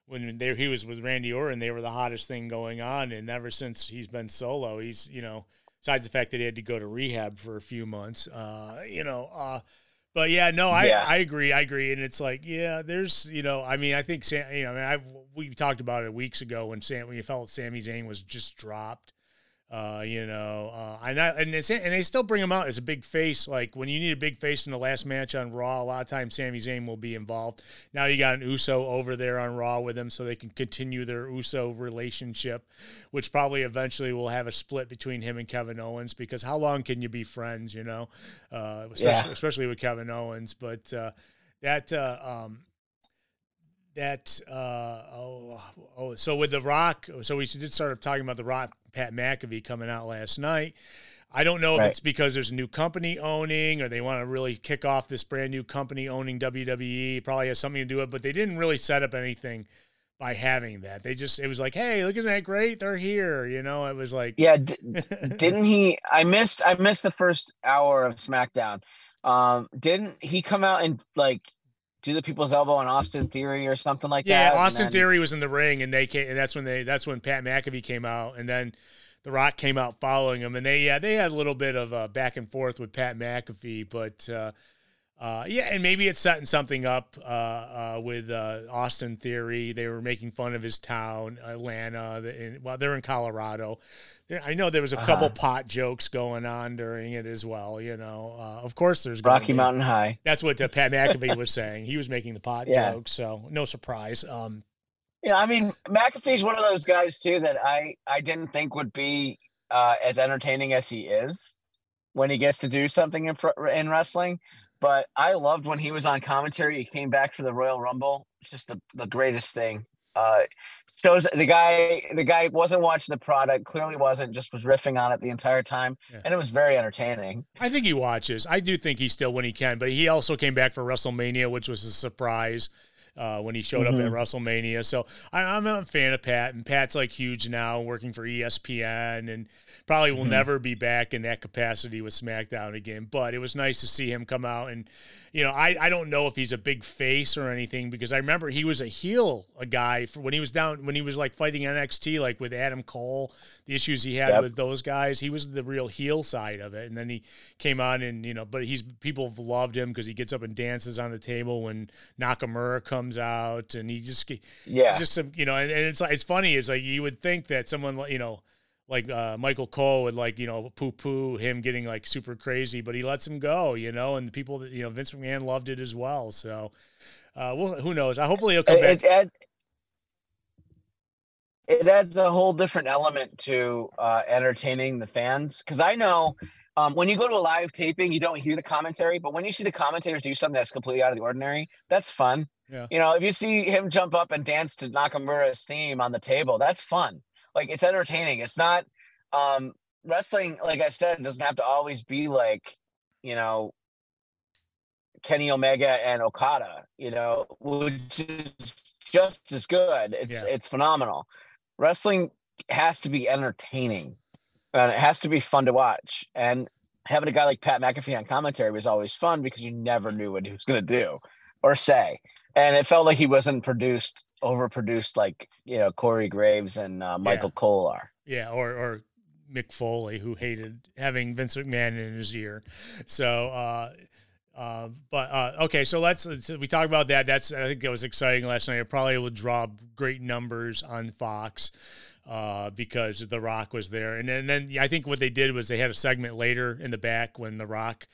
when they, he was with Randy Orton, they were the hottest thing going on, and ever since he's been solo, he's you know, besides the fact that he had to go to rehab for a few months, uh, you know, uh, but yeah, no, I, yeah. I agree. I agree. And it's like, yeah, there's, you know, I mean, I think, Sam, you know, I mean, I, we talked about it weeks ago when Sam, when you felt Sami Zayn was just dropped. Uh, you know, uh, and I, and, and they still bring him out as a big face. Like when you need a big face in the last match on Raw, a lot of times Sami Zayn will be involved. Now you got an Uso over there on Raw with him, so they can continue their Uso relationship, which probably eventually will have a split between him and Kevin Owens. Because how long can you be friends? You know, uh, especially, yeah. especially with Kevin Owens. But uh, that. Uh, um, that uh, oh, oh so with the rock so we did start talking about the rock pat mcafee coming out last night. I don't know if it's because there's a new company owning or they want to really kick off this brand new company owning wwe it probably has something to do with it but they didn't really set up anything by having that. They just it was like hey look at that great? They're here. You know it was like yeah d- didn't he i missed i missed the first hour of smackdown. Um didn't he come out and like do the people's elbow on Austin Theory or something like yeah, that. Yeah, Austin then... Theory was in the ring, and they came, and that's when they that's when Pat McAfee came out, and then The Rock came out following him, and they yeah they had a little bit of a back and forth with Pat McAfee, but uh, uh, yeah, and maybe it's setting something up uh, uh, with uh, Austin Theory. They were making fun of his town, Atlanta. In, well, they're in Colorado. I know there was a uh-huh. couple pot jokes going on during it as well. You know, uh, of course, there's Rocky Mountain High. That's what Pat McAfee was saying. He was making the pot yeah. jokes, so no surprise. Um, yeah, I mean, McAfee's one of those guys too that I I didn't think would be uh, as entertaining as he is when he gets to do something in, in wrestling. But I loved when he was on commentary. He came back for the Royal Rumble. It's just the, the greatest thing. Uh, shows the guy the guy wasn't watching the product clearly wasn't just was riffing on it the entire time yeah. and it was very entertaining. I think he watches. I do think he still when he can but he also came back for wrestlemania which was a surprise uh, when he showed mm-hmm. up at mm-hmm. WrestleMania. So I, am a fan of Pat, and Pat's like huge now, working for ESPN, and probably will mm-hmm. never be back in that capacity with SmackDown again. But it was nice to see him come out, and you know, I, I don't know if he's a big face or anything because I remember he was a heel, a guy for when he was down when he was like fighting NXT, like with Adam Cole, the issues he had yep. with those guys. He was the real heel side of it, and then he came on and you know, but he's people have loved him because he gets up and dances on the table when Nakamura comes comes out, and he just yeah, just some you know, and, and it's like it's funny. It's like you would think that someone you know like uh, Michael Cole would like you know poo poo him getting like super crazy, but he lets him go, you know, and the people that you know Vince McMahon loved it as well. So, uh, well, who knows? I hopefully he'll come back. It, it adds a whole different element to uh, entertaining the fans. Because I know um, when you go to a live taping, you don't hear the commentary, but when you see the commentators do something that's completely out of the ordinary, that's fun. Yeah. You know, if you see him jump up and dance to Nakamura's theme on the table, that's fun. Like it's entertaining. It's not um, wrestling. Like I said, doesn't have to always be like you know Kenny Omega and Okada. You know, which is just as good. It's Yeah. it's phenomenal. Wrestling has to be entertaining, and it has to be fun to watch. And having a guy like Pat McAfee on commentary was always fun because you never knew what he was going to do or say, and it felt like he wasn't produced, overproduced like you know Corey Graves and uh, Michael Cole are. Yeah, or or Mick Foley, who hated having Vince McMahon in his ear. So, uh, uh, but uh, okay, so let's, we talk about that. That's I think that was exciting last night. It probably will draw great numbers on Fox uh, because The Rock was there, and then, then I think what they did was they had a segment later in the back when The Rock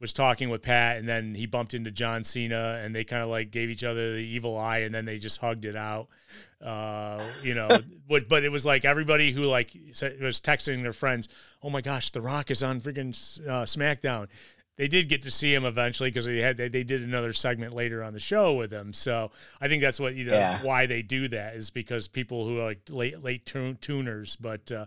was talking with Pat, and then he bumped into John Cena, and they kind of like gave each other the evil eye, and then they just hugged it out. Uh, you know, but but it was like everybody who like said, was texting their friends, "Oh my gosh, The Rock is on freaking uh, SmackDown." They did get to see him eventually because they had they, they did another segment later on the show with him. So I think that's what you know Yeah. why they do that is because people who are like late late tun- tuners, but. Uh,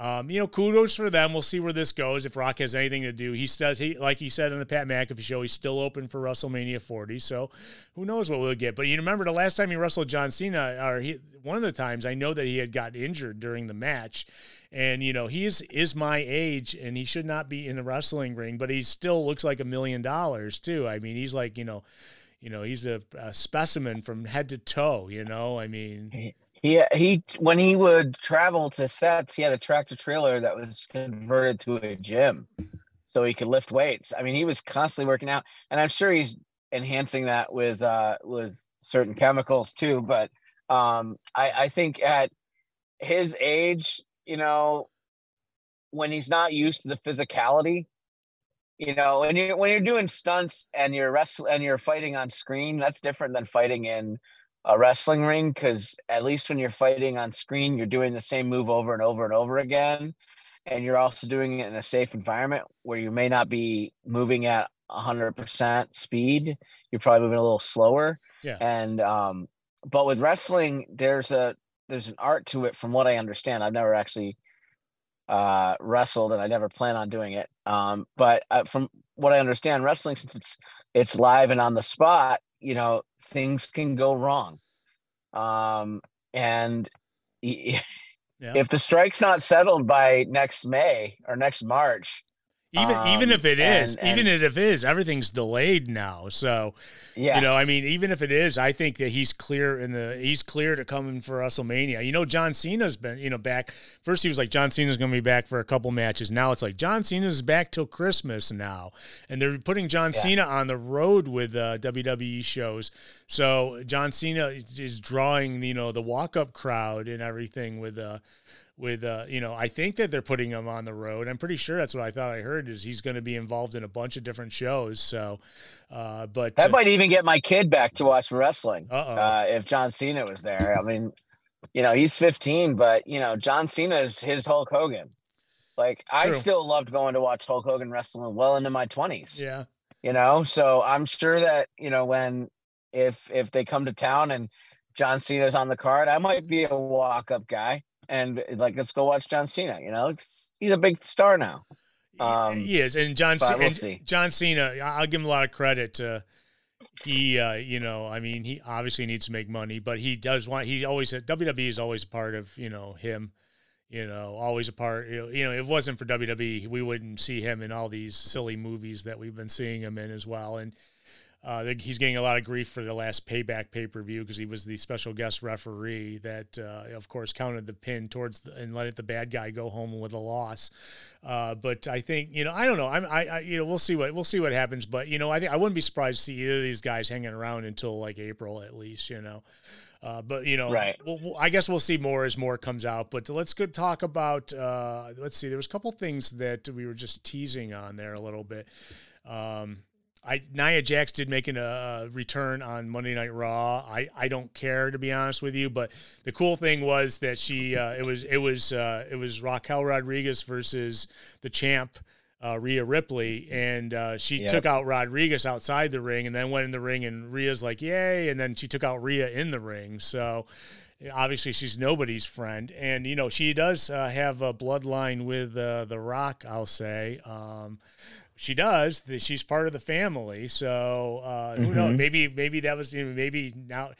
um, you know, kudos for them. We'll see where this goes. If Rock has anything to do, he says he like he said on the Pat McAfee show, he's still open for WrestleMania 40. So who knows what we'll get? But you remember the last time he wrestled John Cena, or he, one of the times I know that he had got injured during the match, and you know he is is my age and he should not be in the wrestling ring, but he still looks like a million dollars too. I mean, he's like you know, you know, he's a, a specimen from head to toe. You know, I mean, He he when he would travel to sets, he had a tractor trailer that was converted to a gym, so he could lift weights. I mean, he was constantly working out, and I'm sure he's enhancing that with uh with certain chemicals too. But um, I I think at his age, you know, when he's not used to the physicality, you know, when you when you're doing stunts and you're wrestling and you're fighting on screen, that's different than fighting in a wrestling ring because at least when you're fighting on screen, you're doing the same move over and over and over again. And you're also doing it in a safe environment where you may not be moving at 100% speed. You're probably moving a little slower. Yeah. And, um, but with wrestling, there's a, there's an art to it from what I understand. I've never actually uh, wrestled and I never plan on doing it. Um, but uh, from what I understand, wrestling, since it's, it's live and on the spot, you know, things can go wrong. Um, and Yeah. if the strike's not settled by next May or next March, even even Um, if it is, and- even and- if it is, everything's delayed now. So yeah, You know, I mean, even if it is, I think that he's clear in the he's clear to come in for WrestleMania. You know, John Cena's been you know back. First, he was like John Cena's going to be back for a couple matches. Now it's like John Cena's back till Christmas now, and they're putting John Yeah. Cena on the road with uh, WWE shows. So John Cena is drawing you know the walk up crowd and everything with uh with uh you know I think that they're putting him on the road. I'm pretty sure that's what I thought I heard is he's going to be involved in a bunch of different shows. So, uh, but that uh, might even get my kid back to watch wrestling. Uh, if John Cena was there, I mean, you know, he's 15, but you know, John Cena is his Hulk Hogan. Like I True. still loved going to watch Hulk Hogan wrestling well into my 20s. yeah. you know so i'm sure that you know when if if they come to town and john cena's on the card i might be a walk-up guy and like let's go watch john cena you know it's, he's a big star now Um, he is, and John we'll and. John Cena. I- I'll give him a lot of credit. Uh, he, uh, you know, I mean, he obviously needs to make money, but he does want. He always WWE is always a part of you know him. You know, always a part. You know, you know, if it wasn't for WWE, we wouldn't see him in all these silly movies that we've been seeing him in as well. And uh, he's getting a lot of grief for the last Payback pay per view because he was the special guest referee that, uh, of course, counted the pin towards the, and let the bad guy go home with a loss. Uh, but I think you know I don't know I'm, I, I you know we'll see what we'll see what happens. But you know I think I wouldn't be surprised to see either of these guys hanging around until like April at least. You know. Uh, but you know, Right. We'll, we'll- I guess we'll see more as more comes out. But let's go talk about. Uh, let's see. There was a couple things that we were just teasing on there a little bit. Um, I Nia Jax did make a return on Monday Night Raw. I, I don't care to be honest with you, but the cool thing was that she uh, it was it was uh, it was Raquel Rodriguez versus the champ uh, Rhea Ripley, and uh, she yep. took out Rodriguez outside the ring, and then went in the ring, and Rhea's like, "Yay!" and then she took out Rhea in the ring. So obviously, she's nobody's friend, and you know she does uh, have a bloodline with uh, the Rock. I'll say. Um, she does. She's part of the family, so uh, who mm-hmm. knows? Maybe, maybe that was maybe now.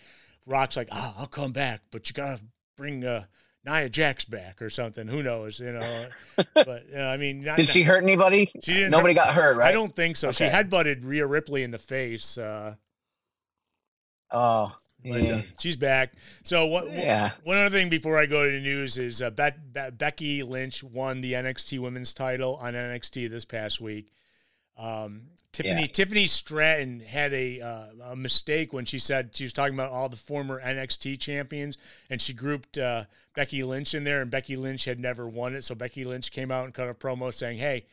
Rock's like, oh, I'll come back, but you gotta bring uh, Nia Jax back or something. Who knows? You know. but uh, I mean, not, did she hurt anybody? She didn't. Nobody hurt, got hurt, right? I don't think so. Okay. She headbutted Rhea Ripley in the face. Uh, oh. But, uh, she's back. So what? Yeah. One other thing before I go to the news is uh, Be- Be- Becky Lynch won the NXT Women's Title on NXT this past week. Um, Tiffany yeah. Tiffany Stratton had a, uh, a mistake when she said she was talking about all the former NXT champions, and she grouped uh, Becky Lynch in there, and Becky Lynch had never won it. So Becky Lynch came out and cut a promo saying, "Hey,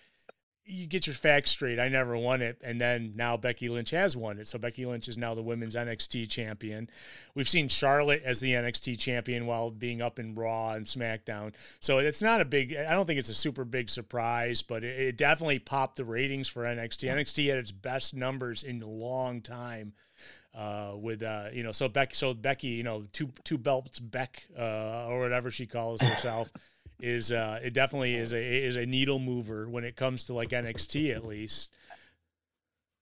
you get your facts straight. I never won it, and then now Becky Lynch has won it. So Becky Lynch is now the women's NXT champion. We've seen Charlotte as the NXT champion while being up in Raw and SmackDown. So it's not a big. I don't think it's a super big surprise, but it, it definitely popped the ratings for NXT. NXT had its best numbers in a long time. Uh, with uh, you know, so Becky, so Becky, you know, two two belts Beck uh, or whatever she calls herself is uh, it definitely is a is a needle mover when it comes to like NXT at least.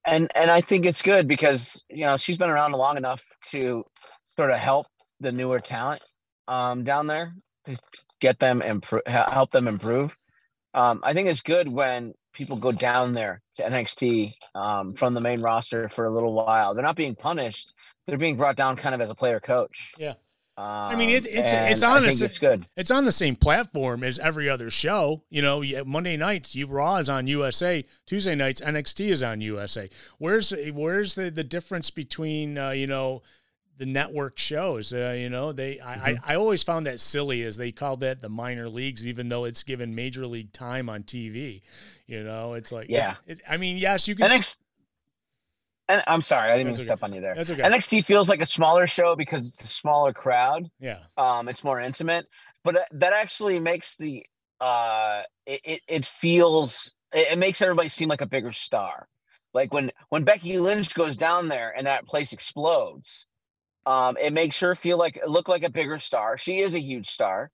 And and I think it's good because you know she's been around long enough to sort of help the newer talent um, down there, get them improve, help them improve. Um, I think it's good when people go down there to NXT um, from the main roster for a little while. They're not being punished; they're being brought down kind of as a player coach. Yeah. Um, I mean, it, it's it's on it's good. It's on the same platform as every other show. You know, Monday nights you Raw is on USA. Tuesday nights NXT is on USA. Where's where's the the difference between uh, you know the network shows? Uh, you know, they mm-hmm. I, I always found that silly as they called that the minor leagues, even though it's given major league time on TV. You know, it's like yeah. It, it, I mean, yes, you can. NXT, and I'm sorry, I didn't That's mean to okay. step on you there. That's okay. NXT feels like a smaller show because it's a smaller crowd. Yeah. Um, it's more intimate, but uh, that actually makes the uh, it it, it feels it, it makes everybody seem like a bigger star. Like when when Becky Lynch goes down there and that place explodes, um, it makes her feel like look like a bigger star. She is a huge star,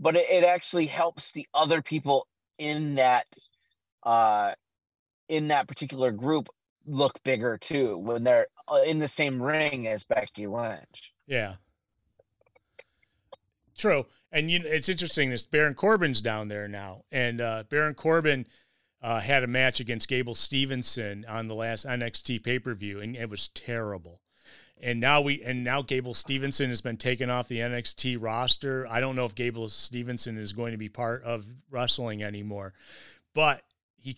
but it, it actually helps the other people in that uh in that particular group look bigger too when they're uh, in the same ring as Becky Lynch. Yeah. True. And you it's interesting this Baron Corbin's down there now. And uh, Baron Corbin uh, had a match against Gable Stevenson on the last NXT pay-per-view and it was terrible. And now we and now Gable Stevenson has been taken off the NXT roster. I don't know if Gable Stevenson is going to be part of wrestling anymore. But he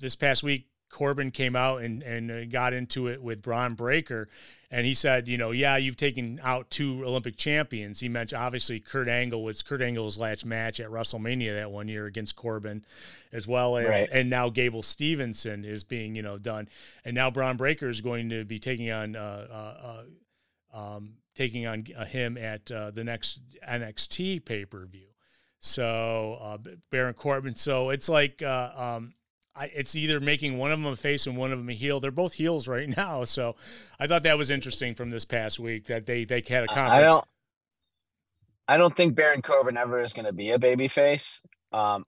this past week Corbin came out and, and uh, got into it with Bron Breakker, And he said, you know, yeah, you've taken out two Olympic champions. He mentioned obviously Kurt Angle was Kurt Angle's last match at WrestleMania that one year against Corbin, as well as, right. and now Gable Stevenson is being, you know, done. And now Bron Breakker is going to be taking on, uh, uh, uh um, taking on uh, him at uh, the next NXT pay per view. So uh, Baron Corbin. So it's like, uh, um, I, it's either making one of them a face and one of them a heel. They're both heels right now, so I thought that was interesting from this past week that they they had a conference. I don't, I don't think Baron Corbin ever is going to be a baby face. Um,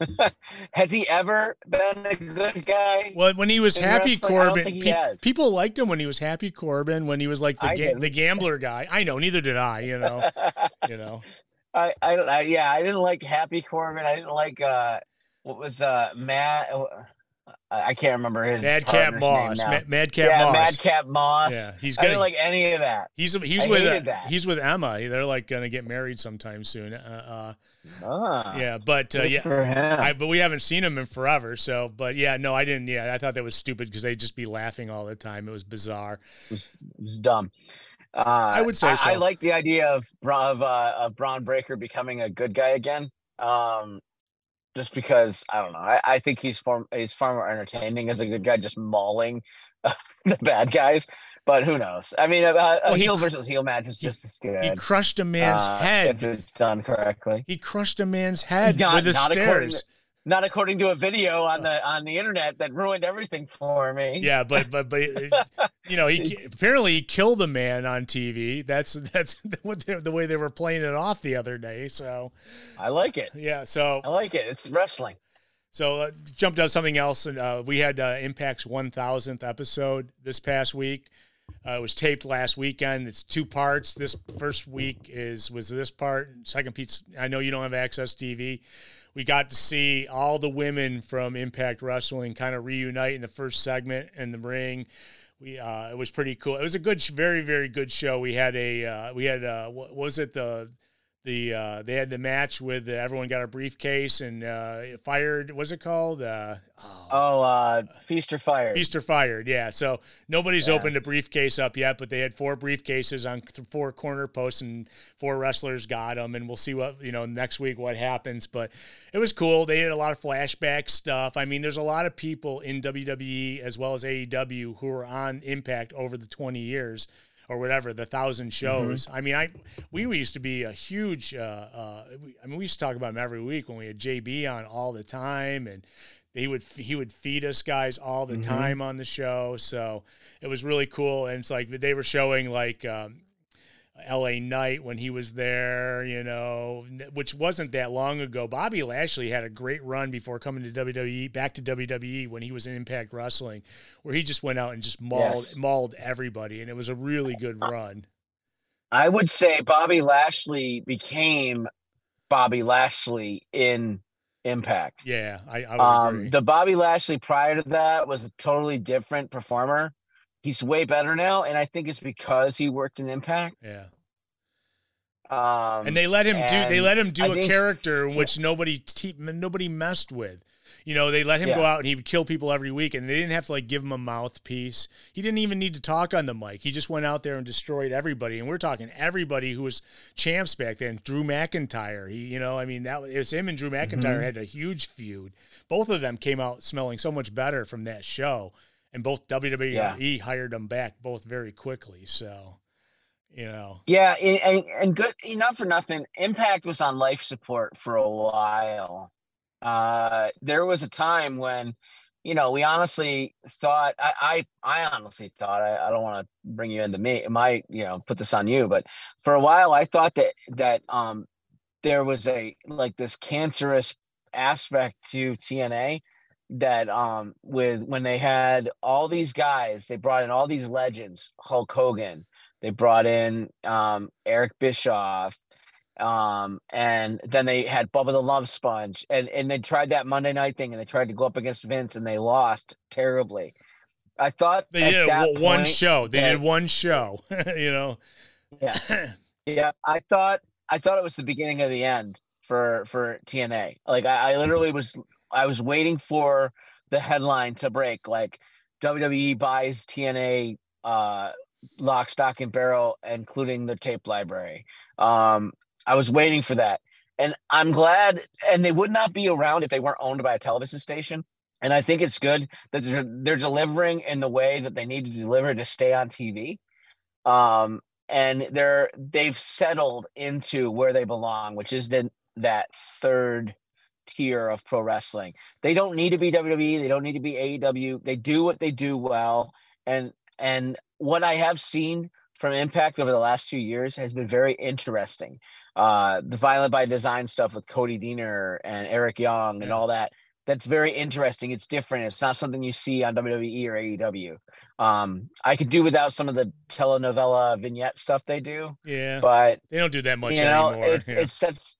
has he ever been a good guy? Well, when he was happy? Corbin, pe- people liked him when he was happy Corbin. When he was like the ga- the gambler guy, I know. Neither did I. You know, you know. I I. I, yeah, I didn't like Happy Corbin. I didn't like. uh what was uh Matt? Uh, I can't remember his Madcap Moss. Mad, Madcap yeah, Moss. Madcap Moss. Yeah, he's getting, I didn't like any of that. He's he's I with uh, he's with Emma. They're like gonna get married sometime soon. Uh, uh, ah, yeah, but uh, yeah, I, but we haven't seen him in forever. So, but yeah, no, I didn't. Yeah, I thought that was stupid because they'd just be laughing all the time. It was bizarre. It was, it was dumb. Uh, I would say I, so. I like the idea of of uh, of Bron Breakker becoming a good guy again. Um, just because I don't know. I, I think he's far he's far more entertaining as a good guy, just mauling the bad guys. But who knows? I mean, uh, a Well, he heel versus heel match is just as good. He crushed a man's uh, head. if it's done correctly. He crushed a man's head Not- with the stairs. Not according to a video on the on the internet that ruined everything for me. Yeah, but but but you know, he apparently he killed a man on TV. That's that's the way they were playing it off the other day. So I like it. yeah, so I like it. It's wrestling. So uh, jumped on something else, and uh, we had uh, Impact's 1,000th episode this past week. Uh, it was taped last weekend. It's two parts. This first week is was this part. Second piece. I know you don't have access TV. We got to see all the women from Impact Wrestling kind of reunite in the first segment in the ring. We uh, it was pretty cool. It was a good, very very good show. We had a uh, we had uh, what was it the the uh, they had the match with uh, everyone got a briefcase and uh, fired. What's it called? Uh, oh, Oh, uh, feast or fire. Feast or fired. Yeah. So nobody's Yeah. opened a briefcase up yet, but they had four briefcases on th- four corner posts, and four wrestlers got them. And we'll see what you know next week what happens. But it was cool. They did a lot of flashback stuff. I mean, there's a lot of people in WWE as well as AEW who are on Impact over the 20 years or whatever the thousand shows. I mean, I we used to be a huge. Uh, uh, we- I mean, we used to talk about him every week when we had JB on all the time, and he would he would feed us guys all the time on the show. So it was really cool, and it's like they were showing like. Um, LA Knight when he was there, you know, which wasn't that long ago. Bobby Lashley had a great run before coming to WWE, back to WWE when he was in Impact Wrestling, where he just went out and just mauled Yes. mauled everybody, and it was a really good run. I would say Bobby Lashley became Bobby Lashley in Impact. Yeah, I, I would Um, the Bobby Lashley prior to that was a totally different performer. He's way better now, and I think it's because he worked in Impact. yeah, Um, and they let him do they let him do I a think- character in which nobody te- nobody messed with. You know, they let him go out and he would kill people every week, and they didn't have to like give him a mouthpiece. He didn't even need to talk on the mic. He just went out there and destroyed everybody. And we're talking everybody who was champs back then. Drew McIntyre. He, you know, I mean, that it was him and Drew McIntyre Mm-hmm. had a huge feud. Both of them came out smelling so much better from that show, and both WWE hired them back both very quickly. So, you know, Yeah, and, and, and good enough for nothing. Impact was on life support for a while. Uh, there was a time when, you know, we honestly thought. I I, I honestly thought. I, I don't want to bring you into me. My you know put this on you, but for a while I thought that that um there was a like this cancerous aspect to TNA that um with when they had all these guys, they brought in all these legends, Hulk Hogan. They brought in um, Eric Bischoff, um, and then they had Bubba the Love Sponge, and and they tried that Monday night thing, and they tried to go up against Vince, and they lost terribly. I thought they did that w- one point show. They that- did one show. you know, Yeah, yeah. I thought I thought it was the beginning of the end for for TNA. Like I, I literally was I was waiting for the headline to break. Like WWE buys TNA uh, lock, stock, and barrel, including the tape library. Um, I was waiting for that, and I'm glad. And they would not be around if they weren't owned by a television station. And I think it's good that they're, they're delivering in the way that they need to deliver to stay on TV. Um, and they're they've settled into where they belong, which is the that third tier of pro wrestling. They don't need to be WWE, they don't need to be AEW. They do what they do well. And and what I have seen from Impact over the last few years has been very interesting. Uh the Violent by Design stuff with Cody Deaner and Eric Young and Yeah. all that. That's very interesting. It's different. It's not something you see on WWE or AEW. Um, I could do without some of the telenovela vignette stuff they do, yeah, but they don't do that much you know, anymore. it's yeah. it sets.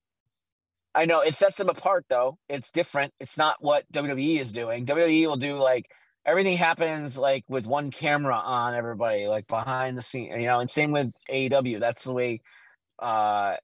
I know it sets them apart though. It's different. It's not what WWE is doing. WWE will do like everything happens like with one camera on everybody, like behind the scene, you know, and same with AEW. That's the way uh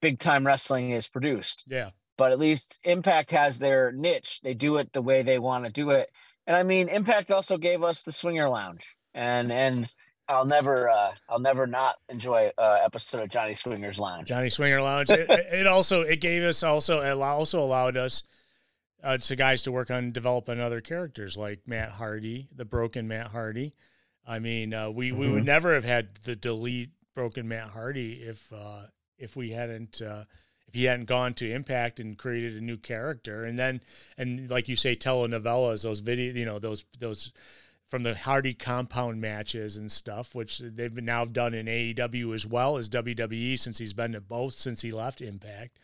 big time wrestling is produced. yeah. But at least Impact has their niche. They do it the way they want to do it. And I mean, Impact also gave us the Swinger Lounge. And and I'll never uh I'll never not enjoy uh episode of Johnny Swinger's Lounge. Johnny Swinger Lounge. It, it also it gave us also it also allowed us uh, to guys to work on developing other characters like Matt Hardy, the broken Matt Hardy. I mean, uh, we mm-hmm. we would mm-hmm. never have had the delete broken Matt Hardy if uh, if we hadn't uh, if he hadn't gone to Impact and created a new character, and then and like you say, telenovelas, those video, you know, those those from the Hardy compound matches and stuff, which they've now done in AEW as well as WWE since he's been to both since he left Impact.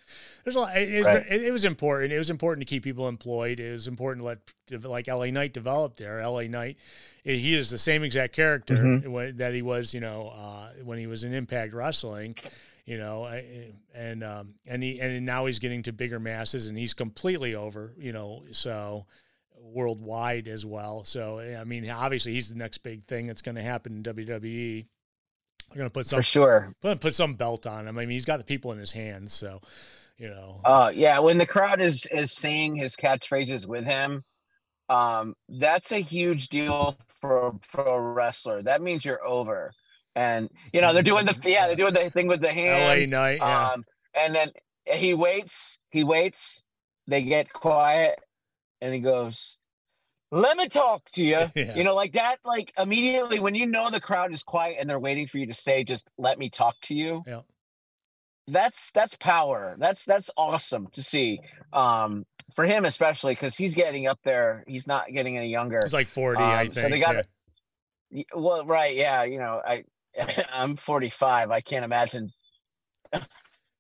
There's a lot. It, right. it, it, was important. It was important to keep people employed. It was important to let like LA Knight develop there. LA Knight, he is the same exact character mm-hmm. that he was, you know, uh, when he was in Impact Wrestling you know, and um, and he and now he's getting to bigger masses, and he's completely over, you know, so worldwide as well. So I mean, obviously he's the next big thing that's going to happen in WWE. They're going to put some for sure. Put put some belt on him. I mean, he's got the people in his hands, so you know. Uh, yeah. When the crowd is is saying his catchphrases with him, um, that's a huge deal for a pro wrestler. That means you're over and you know they're doing the yeah they're doing the thing with the hand. LA Knight, yeah. Um, and then he waits, he waits. They get quiet, and he goes, "Let me talk to you." Yeah. You know, like that. Like immediately when you know the crowd is quiet and they're waiting for you to say, "Just let me talk to you." Yeah. That's that's power. That's that's awesome to see. Um, for him especially because he's getting up there. He's not getting any younger. He's like forty, um, I think. So they got. Yeah. Well, right, yeah, you know, I I'm 45. I can't imagine.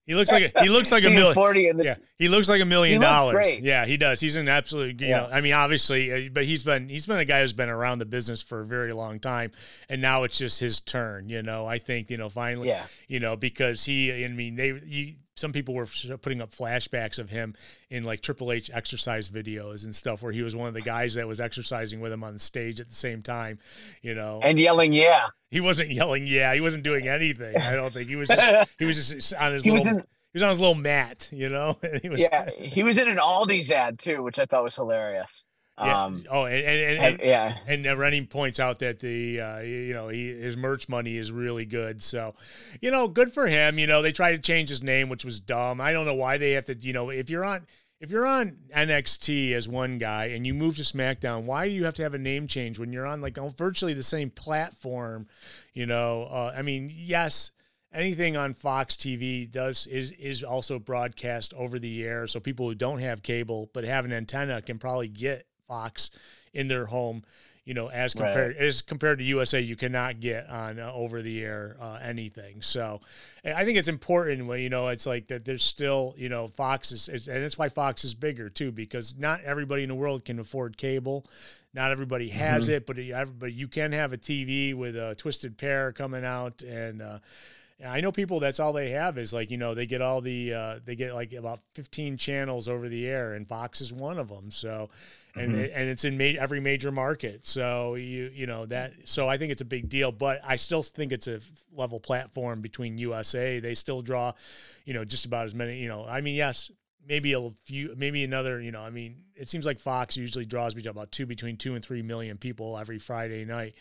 He looks like a, he looks like a million. 40 the, yeah, he looks like a million dollars. Great. Yeah, he does. He's an absolute. You yeah. know, I mean, obviously, uh, but he's been he's been a guy who's been around the business for a very long time, and now it's just his turn. You know, I think you know finally. Yeah. You know, because he, I mean, they you, some people were putting up flashbacks of him in like Triple H exercise videos and stuff where he was one of the guys that was exercising with him on stage at the same time, you know. And yelling, yeah. He wasn't yelling, yeah. He wasn't doing anything. I don't think he was. Just, he was just on his he little. Was in, he was on his little mat, you know. he was, yeah, he was in an Aldi's ad too, which I thought was hilarious. Yeah. Um, oh, and and, and, and yeah, and Rennie points out that the uh, you know he, his merch money is really good. So, you know, good for him. You know, they tried to change his name, which was dumb. I don't know why they have to. You know, if you're on if you're on NXT as one guy and you move to SmackDown, why do you have to have a name change when you're on like virtually the same platform? You know, uh, I mean, yes, anything on Fox TV does is is also broadcast over the air, so people who don't have cable but have an antenna can probably get Fox in their home. You know, as compared right. as compared to USA, you cannot get on uh, over the air uh, anything. So, I think it's important when you know it's like that. There's still you know Fox is, is, and that's why Fox is bigger too because not everybody in the world can afford cable. Not everybody has mm-hmm. it, but but you can have a TV with a twisted pair coming out and. Uh, I know people that's all they have is like you know they get all the uh, they get like about 15 channels over the air and Fox is one of them so and mm-hmm. and it's in ma- every major market. So you you know that so I think it's a big deal but I still think it's a level platform between USA they still draw you know just about as many you know I mean yes maybe a few maybe another you know I mean it seems like Fox usually draws between about two between 2 and 3 million people every Friday night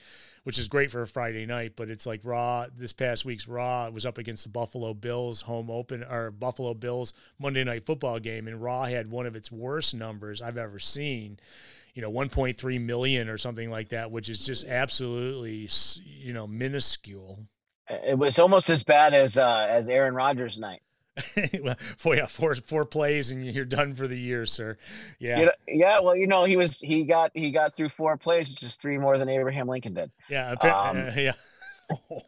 which is great for a Friday night. But it's like Raw this past week's Raw was up against the Buffalo Bills home open or Buffalo Bills Monday Night Football game, and Raw had one of its worst numbers I've ever seen. You know, 1.3 million or something like that, which is just absolutely you know minuscule. It was almost as bad as uh, as Aaron Rodgers' night. well, four, yeah, four four plays and you're done for the year, sir. Yeah, you know, yeah. Well, you know, he was he got he got through four plays, which is three more than Abraham Lincoln did. Yeah, um, uh, yeah.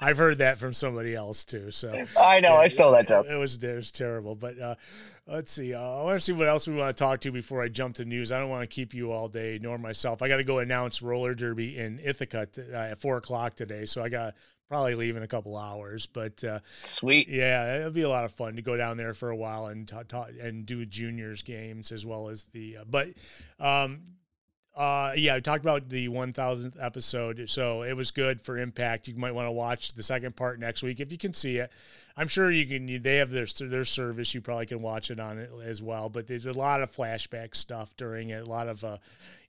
I've heard that from somebody else too. So I know yeah, I stole that joke. It was it was terrible. But uh, let's see. Uh, I want to see what else we want to talk to before I jump to news. I don't want to keep you all day, nor myself. I got to go announce roller derby in Ithaca t- uh, at four o'clock today. So I got probably leave in a couple hours. But uh, sweet, yeah, it'll be a lot of fun to go down there for a while and ta-, ta- and do juniors games as well as the. Uh, but um, uh, yeah, I talked about the 1000th episode, so it was good for Impact. You might want to watch the second part next week if you can see it. I'm sure you can. They have their their service. You probably can watch it on it as well. But there's a lot of flashback stuff during it. A lot of, uh,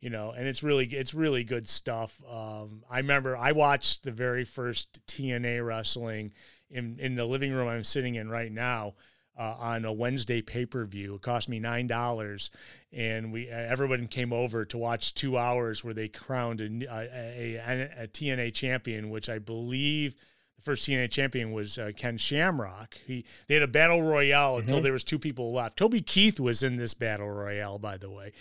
you know, and it's really it's really good stuff. Um, I remember I watched the very first TNA wrestling in in the living room I'm sitting in right now uh, on a Wednesday pay per view. It cost me nine dollars, and we everyone came over to watch two hours where they crowned a, a, a, a TNA champion, which I believe the first TNA champion was uh, Ken Shamrock. He they had a battle royale mm-hmm. until there was two people left. Toby Keith was in this battle royale, by the way.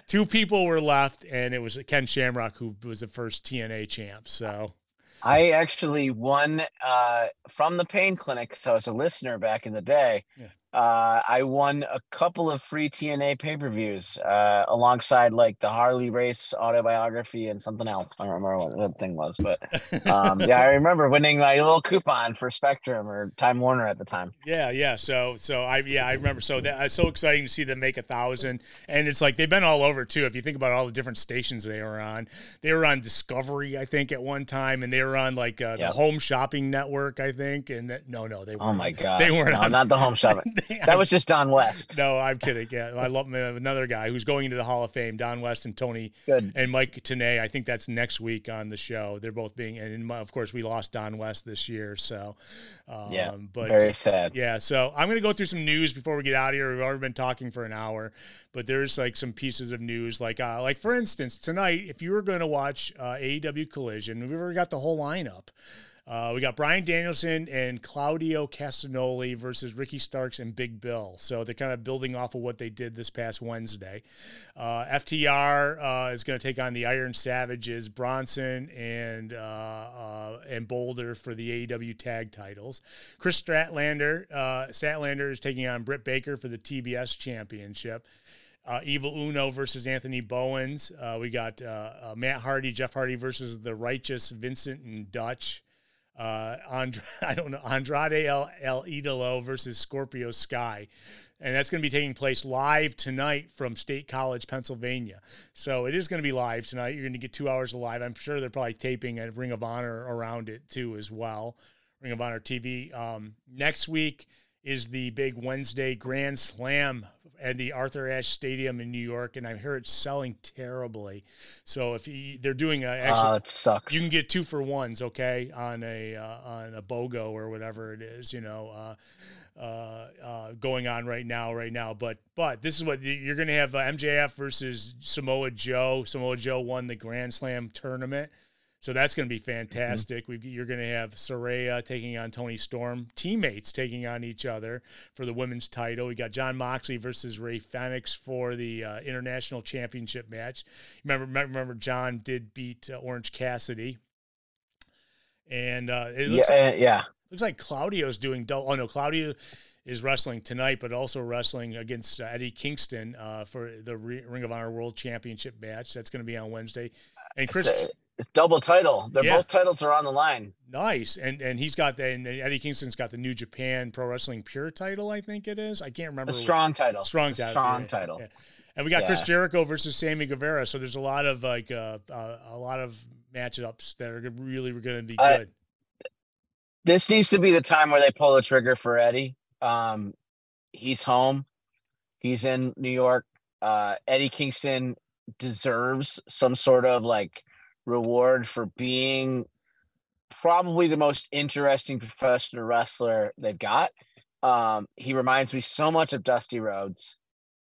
two people were left, and it was Ken Shamrock who was the first TNA champ. So I actually won uh, from the pain clinic. So I was a listener back in the day. Yeah uh, I won a couple of free TNA pay per views uh, alongside like the Harley Race autobiography and something else. I don't remember what the thing was, but um, yeah, I remember winning my little coupon for Spectrum or Time Warner at the time. Yeah, yeah. So, so I yeah I remember. So that it's so exciting to see them make a thousand, and it's like they've been all over too. If you think about all the different stations they were on, they were on Discovery, I think, at one time, and they were on like uh, yep. the Home Shopping Network, I think. And that, no, no, they were. Oh my god, they weren't no, on not the Home Shopping. That was just Don West. No, I'm kidding. Yeah, I love another guy who's going into the Hall of Fame. Don West and Tony Good. and Mike Tenay. I think that's next week on the show. They're both being, and of course we lost Don West this year. So um, yeah, but very sad. Yeah, so I'm gonna go through some news before we get out of here. We've already been talking for an hour, but there's like some pieces of news, like uh, like for instance tonight, if you were going to watch uh, AEW Collision, we've already got the whole lineup. Uh, we got Bryan Danielson and Claudio Castagnoli versus Ricky Starks and Big Bill. So they're kind of building off of what they did this past Wednesday. Uh, FTR uh, is going to take on the Iron Savages, Bronson and uh, uh, and Boulder for the AEW tag titles. Kris Stratlander uh, Statlander is taking on Britt Baker for the TBS Championship. Uh, Evil Uno versus Anthony Bowens. Uh, we got uh, uh, Matt Hardy, Jeff Hardy versus the Righteous Vincent and Dutch uh, And- I don't know, Andrade El, El Idolo versus Scorpio Sky. And that's going to be taking place live tonight from State College, Pennsylvania. So it is going to be live tonight. You're going to get two hours of live. I'm sure they're probably taping a Ring of Honor around it too, as well. Ring of Honor TV. Um, next week is the big Wednesday Grand Slam at the Arthur Ashe Stadium in New York, and I hear it's selling terribly. So if you, they're doing a, actually, uh, it sucks. You can get two for ones, okay, on a uh, on a BOGO or whatever it is, you know. Uh, uh, uh, going on right now, right now. But but this is what you're going to have uh, MJF versus Samoa Joe. Samoa Joe won the Grand Slam tournament. So that's going to be fantastic. Mm-hmm. you're going to have Saraya taking on Toni Storm, teammates taking on each other for the women's title. We got Jon Moxley versus Rey Fenix for the uh, international championship match. Remember, remember, Jon did beat uh, Orange Cassidy, and uh, it looks yeah, like, uh, yeah, looks like Claudio's doing. Oh no, Claudio is wrestling tonight, but also wrestling against uh, Eddie Kingston uh, for the Ring of Honor World Championship match. That's going to be on Wednesday. And Chris, it's double title. They're yeah. both titles are on the line. Nice, and and he's got the and Eddie Kingston's got the New Japan Pro Wrestling Pure title. I think it is. I can't remember. A strong title. Strong title. Strong title. Yeah. And we got yeah. Chris Jericho versus Sammy Guevara. So there's a lot of like uh, uh, a lot of matchups that are really going to be good. Uh, this needs to be the time where they pull the trigger for Eddie. Um, he's home. He's in New York. Uh, Eddie Kingston deserves some sort of like reward for being probably the most interesting professional wrestler they've got. Um, he reminds me so much of Dusty Rhodes.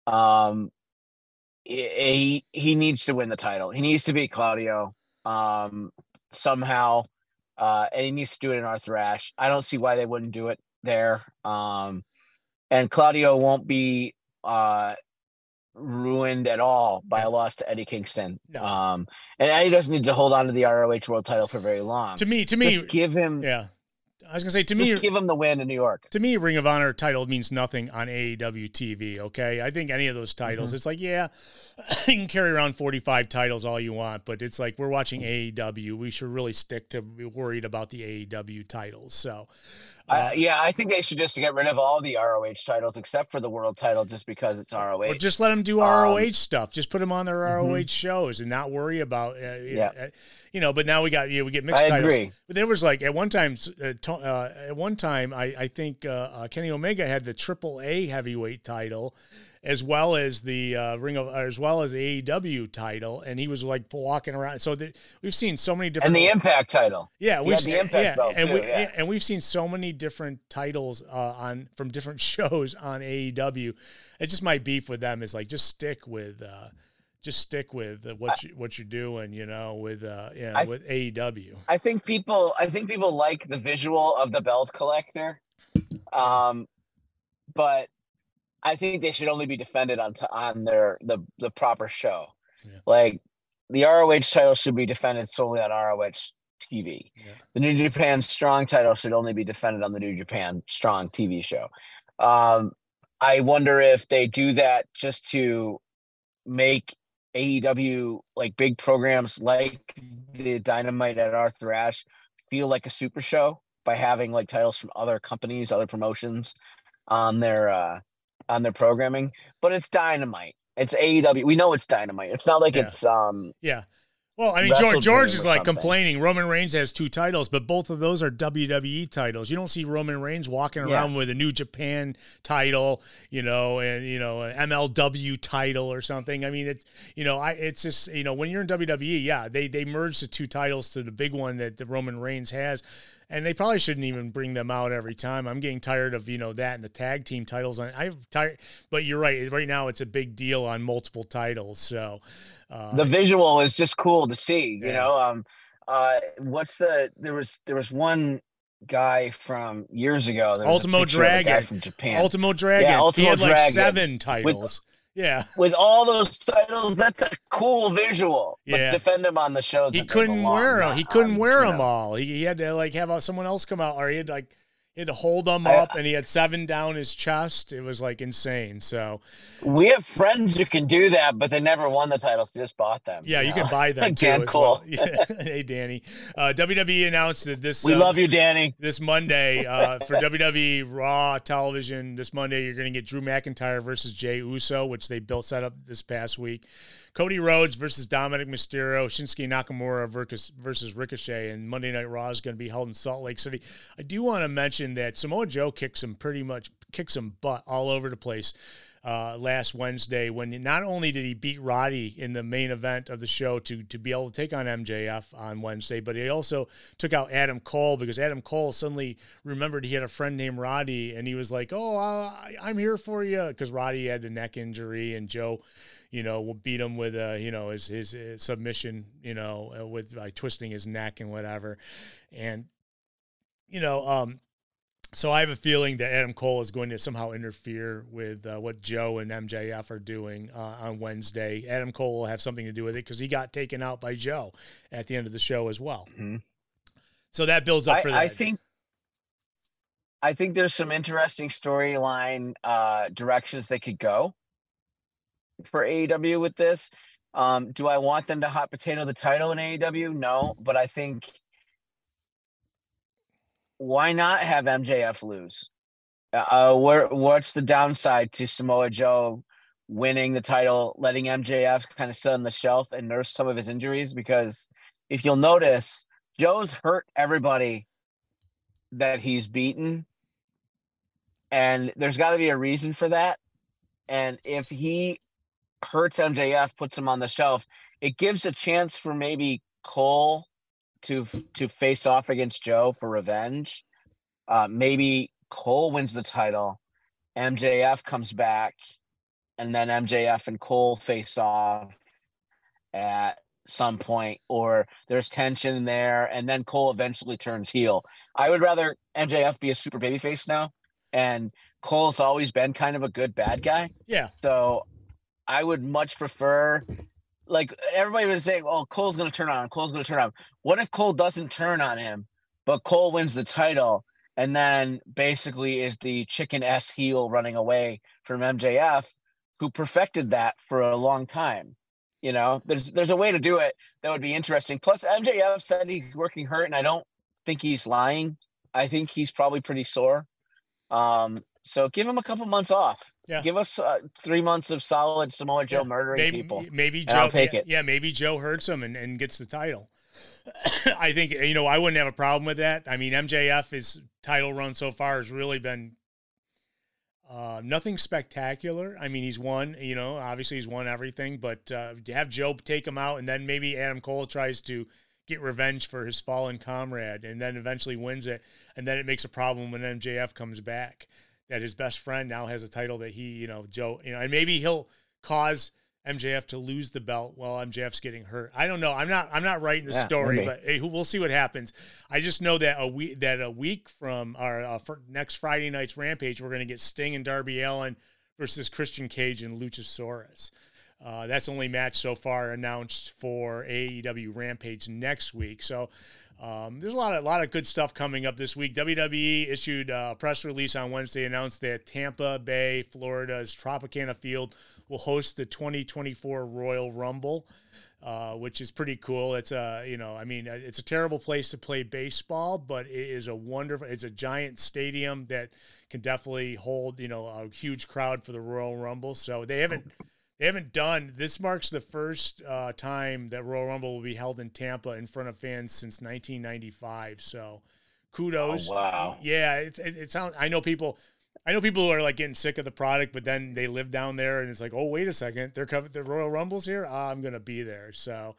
Um, he he needs to win the title. He needs to beat Claudio um, somehow, uh, and he needs to do it in Arthur Ashe. I don't see why they wouldn't do it there. Um, and Claudio won't be uh, ruined at all by a loss to Eddie Kingston. No. Um, and Eddie doesn't need to hold on to the ROH World Title for very long. To me, to me, just give him. Yeah, I was gonna say to just me, give him the win in New York. To me, Ring of Honor title means nothing on AEW TV. Okay, I think any of those titles, mm-hmm. it's like yeah, you can carry around forty five titles all you want, but it's like we're watching AEW. We should really stick to be worried about the AEW titles. So, uh, yeah, I think they should just get rid of all the ROH titles except for the world title, just because it's ROH. Or just let them do ROH um, stuff. Just put them on their ROH mm-hmm. shows and not worry about. Uh, yeah. Uh, you know, but now we got yeah, we get mixed I titles. Agree. But there was like at one time, uh, uh, at one time, I I think uh, Kenny Omega had the Triple A heavyweight title, as well as the uh, Ring of, as well as the AEW title, and he was like walking around. So the, we've seen so many different and the Impact title. Yeah, we've seen, the Impact yeah, belt and too, we yeah. and we've seen so many different titles uh, on from different shows on AEW. It's just my beef with them is like just stick with. Uh, just stick with what you, what you're doing, you know, with uh, yeah, I, with AEW. I think people, I think people like the visual of the belt collector, um, but I think they should only be defended on t- on their the the proper show. Yeah. Like the ROH title should be defended solely on ROH TV. Yeah. The New Japan Strong title should only be defended on the New Japan Strong TV show. Um, I wonder if they do that just to make AEW like big programs like the Dynamite at Arthur Ashe feel like a super show by having like titles from other companies, other promotions on their uh on their programming, but it's dynamite. It's AEW. We know it's dynamite. It's not like yeah. it's um yeah. Well, I mean, George, George is like something. complaining. Roman Reigns has two titles, but both of those are WWE titles. You don't see Roman Reigns walking around yeah. with a New Japan title, you know, and you know, an MLW title or something. I mean, it's you know, I it's just you know, when you're in WWE, yeah, they they merged the two titles to the big one that the Roman Reigns has and they probably shouldn't even bring them out every time. I'm getting tired of you know that and the tag team titles. I'm tired, but you're right. Right now, it's a big deal on multiple titles. So uh, the visual is just cool to see. You know, um, uh, what's the there was there was one guy from years ago. Ultimo Dragon from Japan. Ultimo Dragon. Yeah, Ultimo he had Dragon. like seven titles. With, yeah. With all those titles, that's a cool visual. But yeah. defend him on the shows. He couldn't wear them. He couldn't um, wear them all. He, he had to like have someone else come out, or he had like he had to hold them up, I, and he had seven down his chest. It was like insane. So we have friends who can do that, but they never won the titles. They just bought them. Yeah, you, know? can buy them too. cool. Well. Yeah. hey, Danny. Uh, WWE announced that this. We uh, love you, Danny. This Monday uh, for WWE Raw television. This Monday, you're going to get Drew McIntyre versus Jey Uso, which they built set up this past week. Cody Rhodes versus Dominik Mysterio, Shinsuke Nakamura versus, versus Ricochet, and Monday Night Raw is going to be held in Salt Lake City. I do want to mention that Samoa Joe kicks some pretty much kicks some butt all over the place. Uh, last Wednesday when not only did he beat Roddy in the main event of the show to to be able to take on MJF on Wednesday, but he also took out Adam Cole because Adam Cole suddenly remembered he had a friend named Roddy and he was like, "Oh, uh, I'm here for you," because Roddy had the neck injury and Joe you know, will beat him with a, you know, his, his, his submission, you know, uh, with by twisting his neck and whatever. And, you know, um, so I have a feeling that Adam Cole is going to somehow interfere with uh, what Joe and MJF are doing uh, on Wednesday. Adam Cole will have something to do with it because he got taken out by Joe at the end of the show as well. Mm-hmm. So that builds up I, for that. I think I think there's some interesting storyline uh, directions they could go for AEW with this. Um, do I want them to hot potato the title in AEW? No, but I think why not have MJF lose? Uh, where what's the downside to Samoa Joe winning the title, letting MJF kind of sit on the shelf and nurse some of his injuries? Because if you'll notice, Joe's hurt everybody that he's beaten, and there's got to be a reason for that. And if he hurts MJF, puts him on the shelf, it gives a chance for maybe Cole to to face off against Joe for revenge. Uh, maybe Cole wins the title, MJF comes back, and then MJF and Cole face off at some point, or there's tension there, and then Cole eventually turns heel. I would rather MJF be a super babyface now, and Cole's always been kind of a good bad guy. Yeah. So I would much prefer like everybody was saying, "Oh, Cole's going to turn on. Cole's going to turn on." What if Cole doesn't turn on him, but Cole wins the title, and then basically is the chicken s heel running away from MJF, who perfected that for a long time. You know, there's there's a way to do it that would be interesting. Plus, MJF said he's working hurt, and I don't think he's lying. I think he's probably pretty sore. Um, so give him a couple months off. Yeah. Give us uh, three months of solid Samoa Joe yeah. murdering maybe, people. Maybe Joe. I'll take yeah, it. Yeah, maybe Joe hurts him and, and gets the title. I think you know I wouldn't have a problem with that. I mean, MJF his title run so far has really been Uh, nothing spectacular. I mean, he's won, you know, obviously he's won everything, but uh, to have Joe take him out and then maybe Adam Cole tries to get revenge for his fallen comrade and then eventually wins it. And then it makes a problem when MJF comes back that his best friend now has a title that he, you know, Joe, you know, and maybe he'll cause MJF to lose the belt while MJF's getting hurt. I don't know. I'm not. I'm not writing the yeah, story, maybe. but hey, we'll see what happens. I just know that a week that a week from our uh, next Friday night's Rampage, we're going to get Sting and Darby Allin versus Christian Cage and Luchasaurus. Uh, that's only match so far announced for AEW Rampage next week. So um, there's a lot of a lot of good stuff coming up this week. WWE issued a press release on Wednesday, announced that Tampa Bay, Florida's Tropicana Field will host the 2024 Royal Rumble. Uh, which is pretty cool. It's a, you know, I mean, uh, it's a terrible place to play baseball, but it is a wonderful. It's a giant stadium that can definitely hold, you know, a huge crowd for the Royal Rumble. So they haven't they haven't done this marks the first uh, time that Royal Rumble will be held in Tampa in front of fans since 1995. So kudos. Oh, wow. Yeah, it, it, it sounds. I know people. I know people who are like getting sick of the product, but then they live down there, and it's like, oh, wait a second, they're coming. The Royal Rumbles here. Oh, I'm gonna be there. So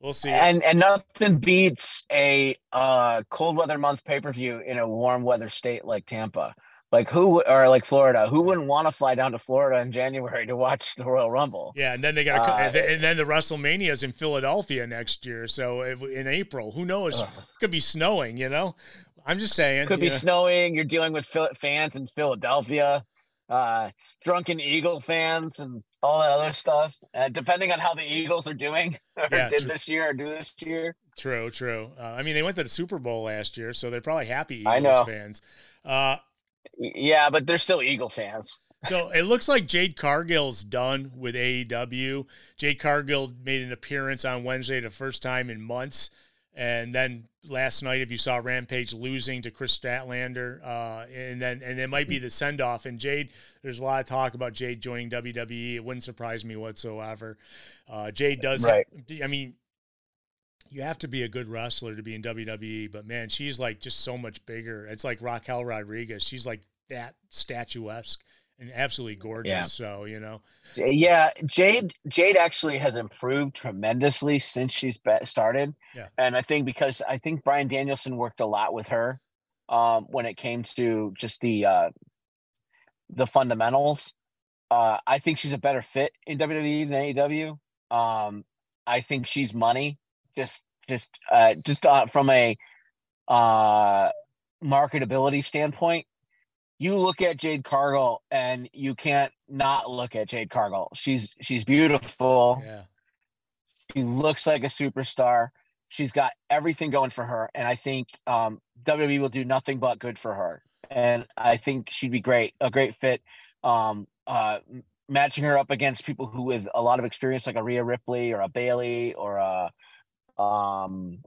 we'll see. And and nothing beats a uh, cold weather month pay per view in a warm weather state like Tampa. Like who or like Florida, who wouldn't want to fly down to Florida in January to watch the Royal Rumble? Yeah, and then they got uh, and then the WrestleMania is in Philadelphia next year, so in April, who knows? Ugh. Could be snowing, you know. I'm just saying. Could be know. snowing. You're dealing with fans in Philadelphia, uh, drunken Eagle fans, and all that other stuff. Uh, depending on how the Eagles are doing, or yeah, did this year or do this year. True, true. Uh, I mean, they went to the Super Bowl last year, so they're probably happy Eagles I know. fans. Uh, yeah, but they're still Eagle fans. so it looks like Jade Cargill's done with AEW. Jade Cargill made an appearance on Wednesday, the first time in months. And then last night, if you saw Rampage losing to Kris Statlander, uh, and then and it might be the send off. And Jade, there's a lot of talk about Jade joining WWE. It wouldn't surprise me whatsoever. Uh, Jade does. Right. Have, I mean, you have to be a good wrestler to be in WWE, but man, she's like just so much bigger. It's like Raquel Rodriguez. She's like that statuesque and absolutely gorgeous. Yeah. So, you know. Yeah, Jade Jade actually has improved tremendously since she's started. Yeah. And I think because I think Bryan Danielson worked a lot with her um, when it came to just the uh, the fundamentals. Uh, I think she's a better fit in WWE than AEW. Um, I think she's money just just uh, just uh, from a uh, marketability standpoint, you look at Jade Cargill and you can't not look at Jade Cargill. She's she's beautiful. Yeah. She looks like a superstar. She's got everything going for her, and I think um, WWE will do nothing but good for her. And I think she'd be great, a great fit. Um, uh, matching her up against people who with a lot of experience, like a Rhea Ripley or a Bayley or a um,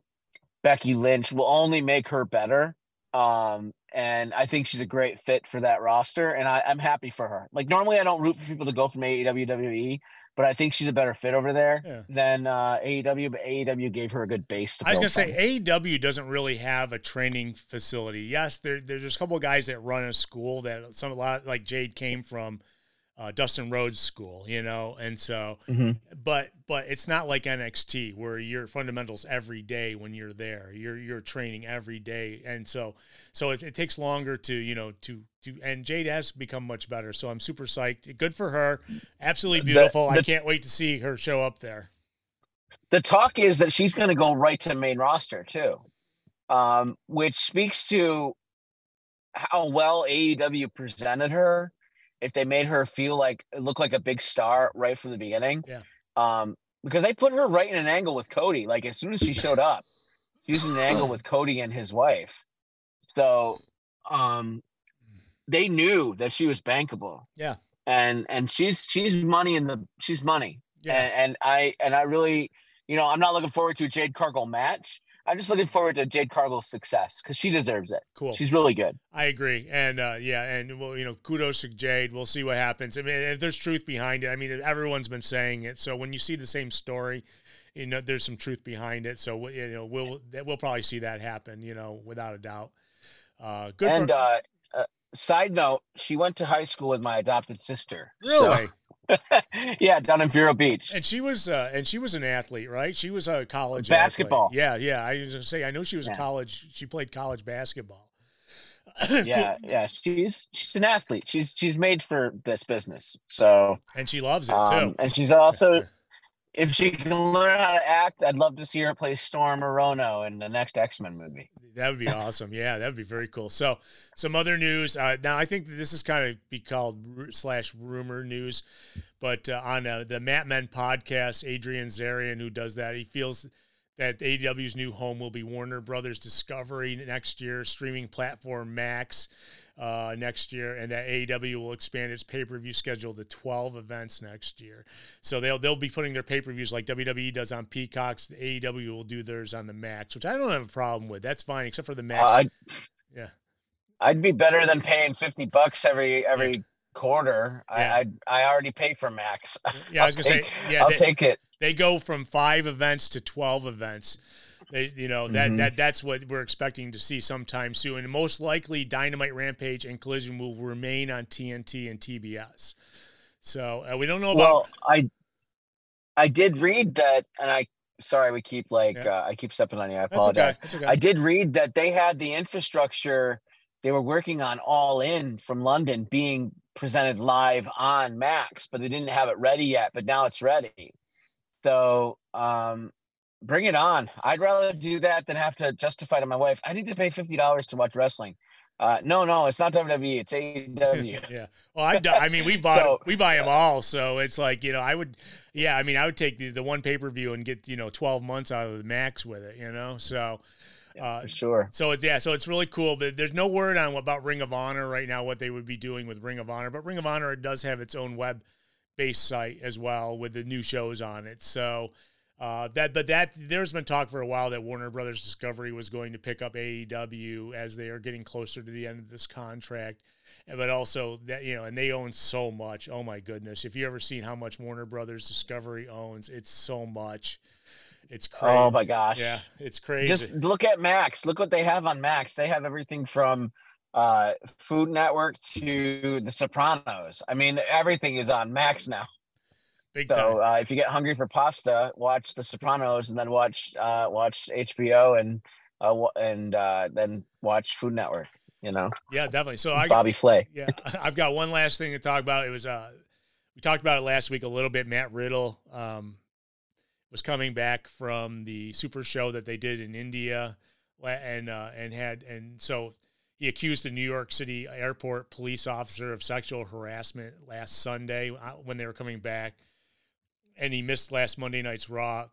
Becky Lynch will only make her better. Um, and I think she's a great fit for that roster, and I, am happy for her. Like normally, I don't root for people to go from AEW WWE, but I think she's a better fit over there yeah. than uh, AEW. But AEW gave her a good base. To I was gonna from. say AEW doesn't really have a training facility. Yes, there, there's a couple of guys that run a school that some a lot like Jade came from uh, Dustin Rhodes school, you know, and so, mm-hmm. but but it's not like NXT where you're fundamentals every day when you're there. You're you're training every day, and so so it, it takes longer to you know to to and Jade has become much better. So I'm super psyched. Good for her. Absolutely beautiful. The, the, I can't wait to see her show up there. The talk is that she's going to go right to main roster too, um, which speaks to how well AEW presented her if they made her feel like look like a big star right from the beginning. Yeah. Um, because they put her right in an angle with Cody. Like as soon as she showed up, she was in an angle with Cody and his wife. So um they knew that she was bankable. Yeah. And and she's she's money in the she's money. Yeah. And, and I and I really, you know, I'm not looking forward to a Jade Cargill match. I'm just looking forward to Jade Cargill's success because she deserves it. Cool. She's really good. I agree. And uh, yeah, and well, you know, kudos to Jade. We'll see what happens. I mean, if there's truth behind it, I mean, everyone's been saying it. So when you see the same story, you know, there's some truth behind it. So you know, we'll we'll probably see that happen. You know, without a doubt. Uh, good. And for- uh, uh, side note, she went to high school with my adopted sister. Really? So, yeah, down in Vero Beach. And she was uh, and she was an athlete, right? She was a college basketball. Athlete. Yeah, yeah. I was gonna say I know she was Yeah. a college. She played college basketball. Yeah, yeah. She's she's an athlete. She's she's made for this business. So and she loves it um, too. and she's also if she can learn how to act, I'd love to see her play Storm or Rono in the next X Men movie. That would be awesome. Yeah, that would be very cool. So, some other news. Uh, now, I think this is kind of be called ru- slash rumor news, but uh, on uh, the Mat Men podcast, Andrew Zarian, who does that, he feels that AEW's new home will be Warner Brothers Discovery next year, streaming platform Max uh, next year, and that AEW will expand its pay per view schedule to 12 events next year. So they'll they'll be putting their pay per views like WWE does on Peacocks. AEW will do theirs on the Max, which I don't have a problem with. That's fine, except for the Max. Uh, I'd, yeah, I'd be better than paying fifty bucks every every quarter. Yeah. I I'd, I already pay for Max. yeah. I was gonna take- say, yeah, I'll they, take it. they go from five events to 12 events. They, you know that Mhm. that that's what we're expecting to see sometime soon, and most likely Dynamite, Rampage, and Collision will remain on TNT and TBS. So uh, we don't know about. Well, I I did read that, and I sorry we keep like Yeah. uh, I keep stepping on you. I that's okay. apologize. That's okay. I did read that they had the infrastructure they were working on all in from London being presented live on Max, but they didn't have it ready yet. But now it's ready. So um bring it on. I'd rather do that than have to justify to my wife. I need to pay fifty dollars to watch wrestling. Uh, no, no, it's not WWE. It's AEW. yeah. Well, I, I mean, we bought So- we buy them all, so it's like you know, I would, yeah, I mean, I would take the, the one pay per view and get you know twelve months out of the max with it, you know. So, uh, for sure. so it's yeah, so it's really cool. But there's no word on about Ring of Honor right now, what they would be doing with Ring of Honor. But Ring of Honor does have its own web based site as well with the new shows on it. So uh, that, but that there's been talk for a while that Warner Brothers Discovery was going to pick up AEW as they are getting closer to the end of this contract. But also that you know, and they own so much. Oh my goodness! If you ever seen how much Warner Brothers Discovery owns, it's so much. It's crazy. Oh my gosh. Yeah, it's crazy. Just look at Max. Look what they have on Max. They have everything from uh Food Network to The Sopranos. I mean, everything is on Max now. Big time. So uh, if you get hungry for pasta, watch The Sopranos and then watch uh watch HBO and uh and uh then watch Food Network. You know, yeah, definitely. So I Bobby Flay. yeah, I've got one last thing to talk about. It was uh, we talked about it last week a little bit. Matt Riddle um, was coming back from the Super Show that they did in India, and uh, and had and so he accused a New York City airport police officer of sexual harassment last Sunday uh, when they were coming back, and he missed last Monday night's Raw.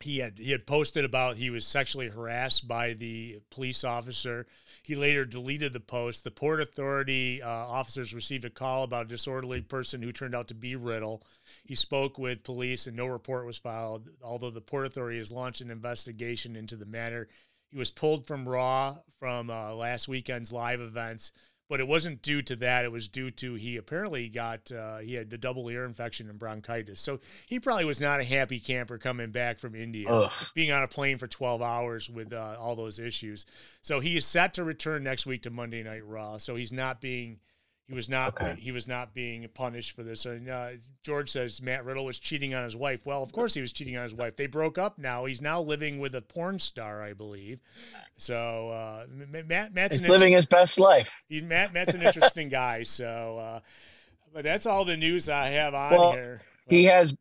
He had he had posted about he was sexually harassed by the police officer. He later deleted the post. The Port Authority uh, officers received a call about a disorderly person who turned out to be Riddle. He spoke with police and no report was filed, although the Port Authority has launched an investigation into the matter. He was pulled from Raw from uh, last weekend's live events, but it wasn't due to that. It was due to he apparently got uh, he had a double ear infection and bronchitis. So he probably was not a happy camper coming back from India Ugh. being on a plane for 12 hours with uh, all those issues. So he is set to return next week to Monday Night Raw. So he's not being he was not Okay. he was not being punished for this. And uh, George says Matt Riddle was cheating on his wife. Well, of course he was cheating on his wife. They broke up now. He's now living with a porn star, I believe. So uh, M- Matt Matt's He's an living his best life. He's Matt. Matt's an interesting guy. So, uh, but that's all the news I have on Well, here. He has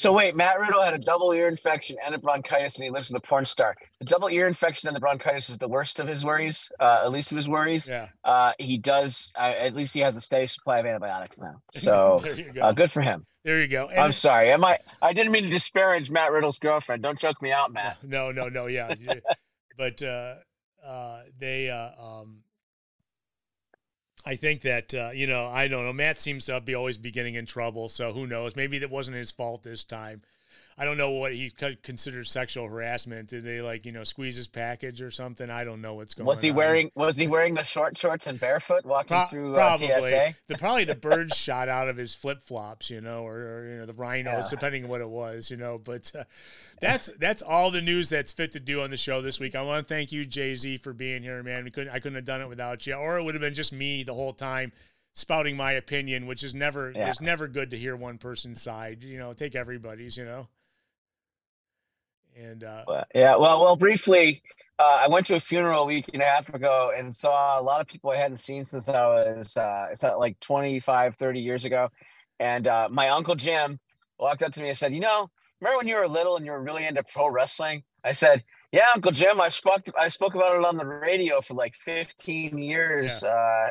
So wait, Matt Riddle had a double ear infection and a bronchitis, and he lives with a porn star. The double ear infection and the bronchitis is the worst of his worries, uh, at least of his worries. yeah. Uh, he does, uh, at least he has a steady supply of antibiotics now. So go. uh, good for him. there you go. And I'm sorry. Am I? I didn't mean to disparage Matt Riddle's girlfriend. Don't choke me out, Matt. No, no, no, yeah. yeah. but uh, uh, they, uh, um, I think that uh, you know, I don't know. Matt seems to be always be getting in trouble, so who knows? Maybe that wasn't his fault this time. I don't know what he considers sexual harassment. Did they like you know squeeze his package or something? I don't know what's going. Was he on. wearing Was he wearing the short shorts and barefoot walking Pro- through uh, probably. TSA? The probably the birds shot out of his flip flops, you know, or, or, you know the rhinos, yeah. depending on what it was, you know. But uh, that's that's all the news that's fit to do on the show this week. I want to thank you, Jay Z, for being here, man. We couldn't I couldn't have done it without you, or it would have been just me the whole time spouting my opinion, which is never yeah. it's never good to hear one person's side. You know, take everybody's. You know. And uh, well, yeah, well, well, briefly, uh, I went to a funeral a week and a half ago and saw a lot of people I hadn't seen since I was uh, it's like 25, 30 years ago. And uh, my uncle Jim walked up to me and said, "You know, remember when you were little and you were really into pro wrestling?" I said, "Yeah, Uncle Jim. I spoke I spoke about it on the radio for like 15 years." Yeah.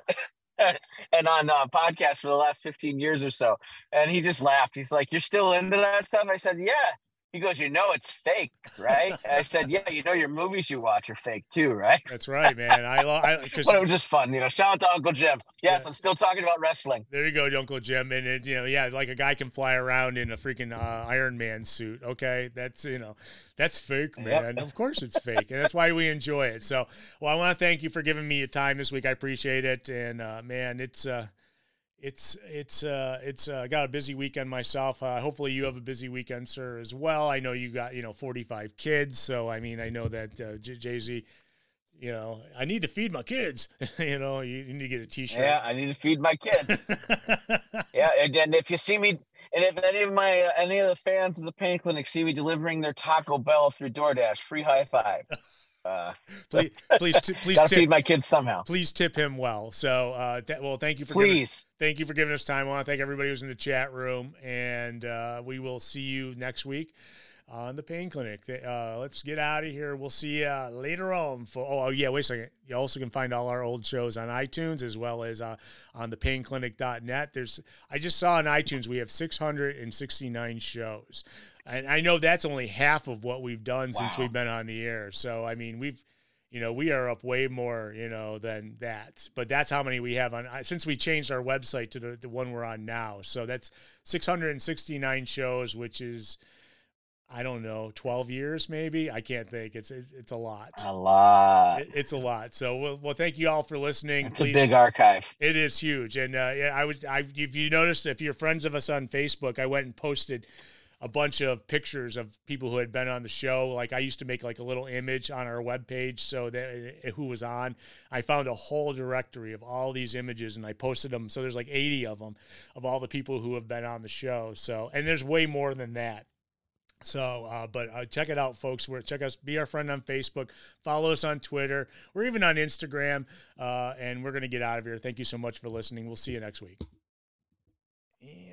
Uh, and on uh, podcasts for the last 15 years or so. And he just laughed. He's like, You're still into that stuff? I said, Yeah. He goes, You know, it's fake, right? And I said, Yeah, you know, your movies you watch are fake too, right? That's right, man. I love But it was just fun, you know. Shout out to Uncle Jim. Yes, yeah. I'm still talking about wrestling. There you go, Uncle Jim. And, it, you know, yeah, like a guy can fly around in a freaking uh, Iron Man suit. Okay. That's, you know, that's fake, man. Yep. Of course it's fake. and that's why we enjoy it. So, well, I want to thank you for giving me your time this week. I appreciate it. And, uh, man, it's, uh, it's it's uh it's uh, got a busy weekend myself. Uh, hopefully you have a busy weekend, sir, as well. I know you got you know 45 kids, so I mean I know that uh, Jay Z. You know, I need to feed my kids. you know, you, you, need to get a T-shirt. Yeah, I need to feed my kids. yeah, and, and, if you see me, and if any of my uh, any of the fans of the pain clinic see me delivering their Taco Bell through DoorDash, free high five. Uh, please, please, t- please gotta tip, feed my kids somehow. Please tip him well. So, uh, th- well, thank you for please. Giving, thank you for giving us time. I want to thank everybody who's in the chat room, and uh, we will see you next week on the pain clinic. Uh, let's get out of here. We'll see you later on. For oh, oh, yeah, wait a second. You also can find all our old shows on iTunes as well as uh, on the painclinic.net. There's I just saw on iTunes we have 669 shows. And I know that's only half of what we've done wow. since we've been on the air. So I mean, we've you know, we are up way more, you know, than that. But that's how many we have on since we changed our website to the, the one we're on now. So that's 669 shows, which is I don't know, 12 years maybe. I can't think. It's it's a lot. A lot. It, it's a lot. So well, well, thank you all for listening. It's Please. a big archive. It is huge. And uh, yeah, I would I if you noticed if you're friends of us on Facebook, I went and posted a bunch of pictures of people who had been on the show. Like I used to make like a little image on our webpage so that uh, who was on. I found a whole directory of all these images and I posted them. So there's like 80 of them of all the people who have been on the show. So and there's way more than that. So, uh, but uh, check it out, folks. We're, check us, be our friend on Facebook, follow us on Twitter. We're even on Instagram, uh, and we're going to get out of here. Thank you so much for listening. We'll see you next week. And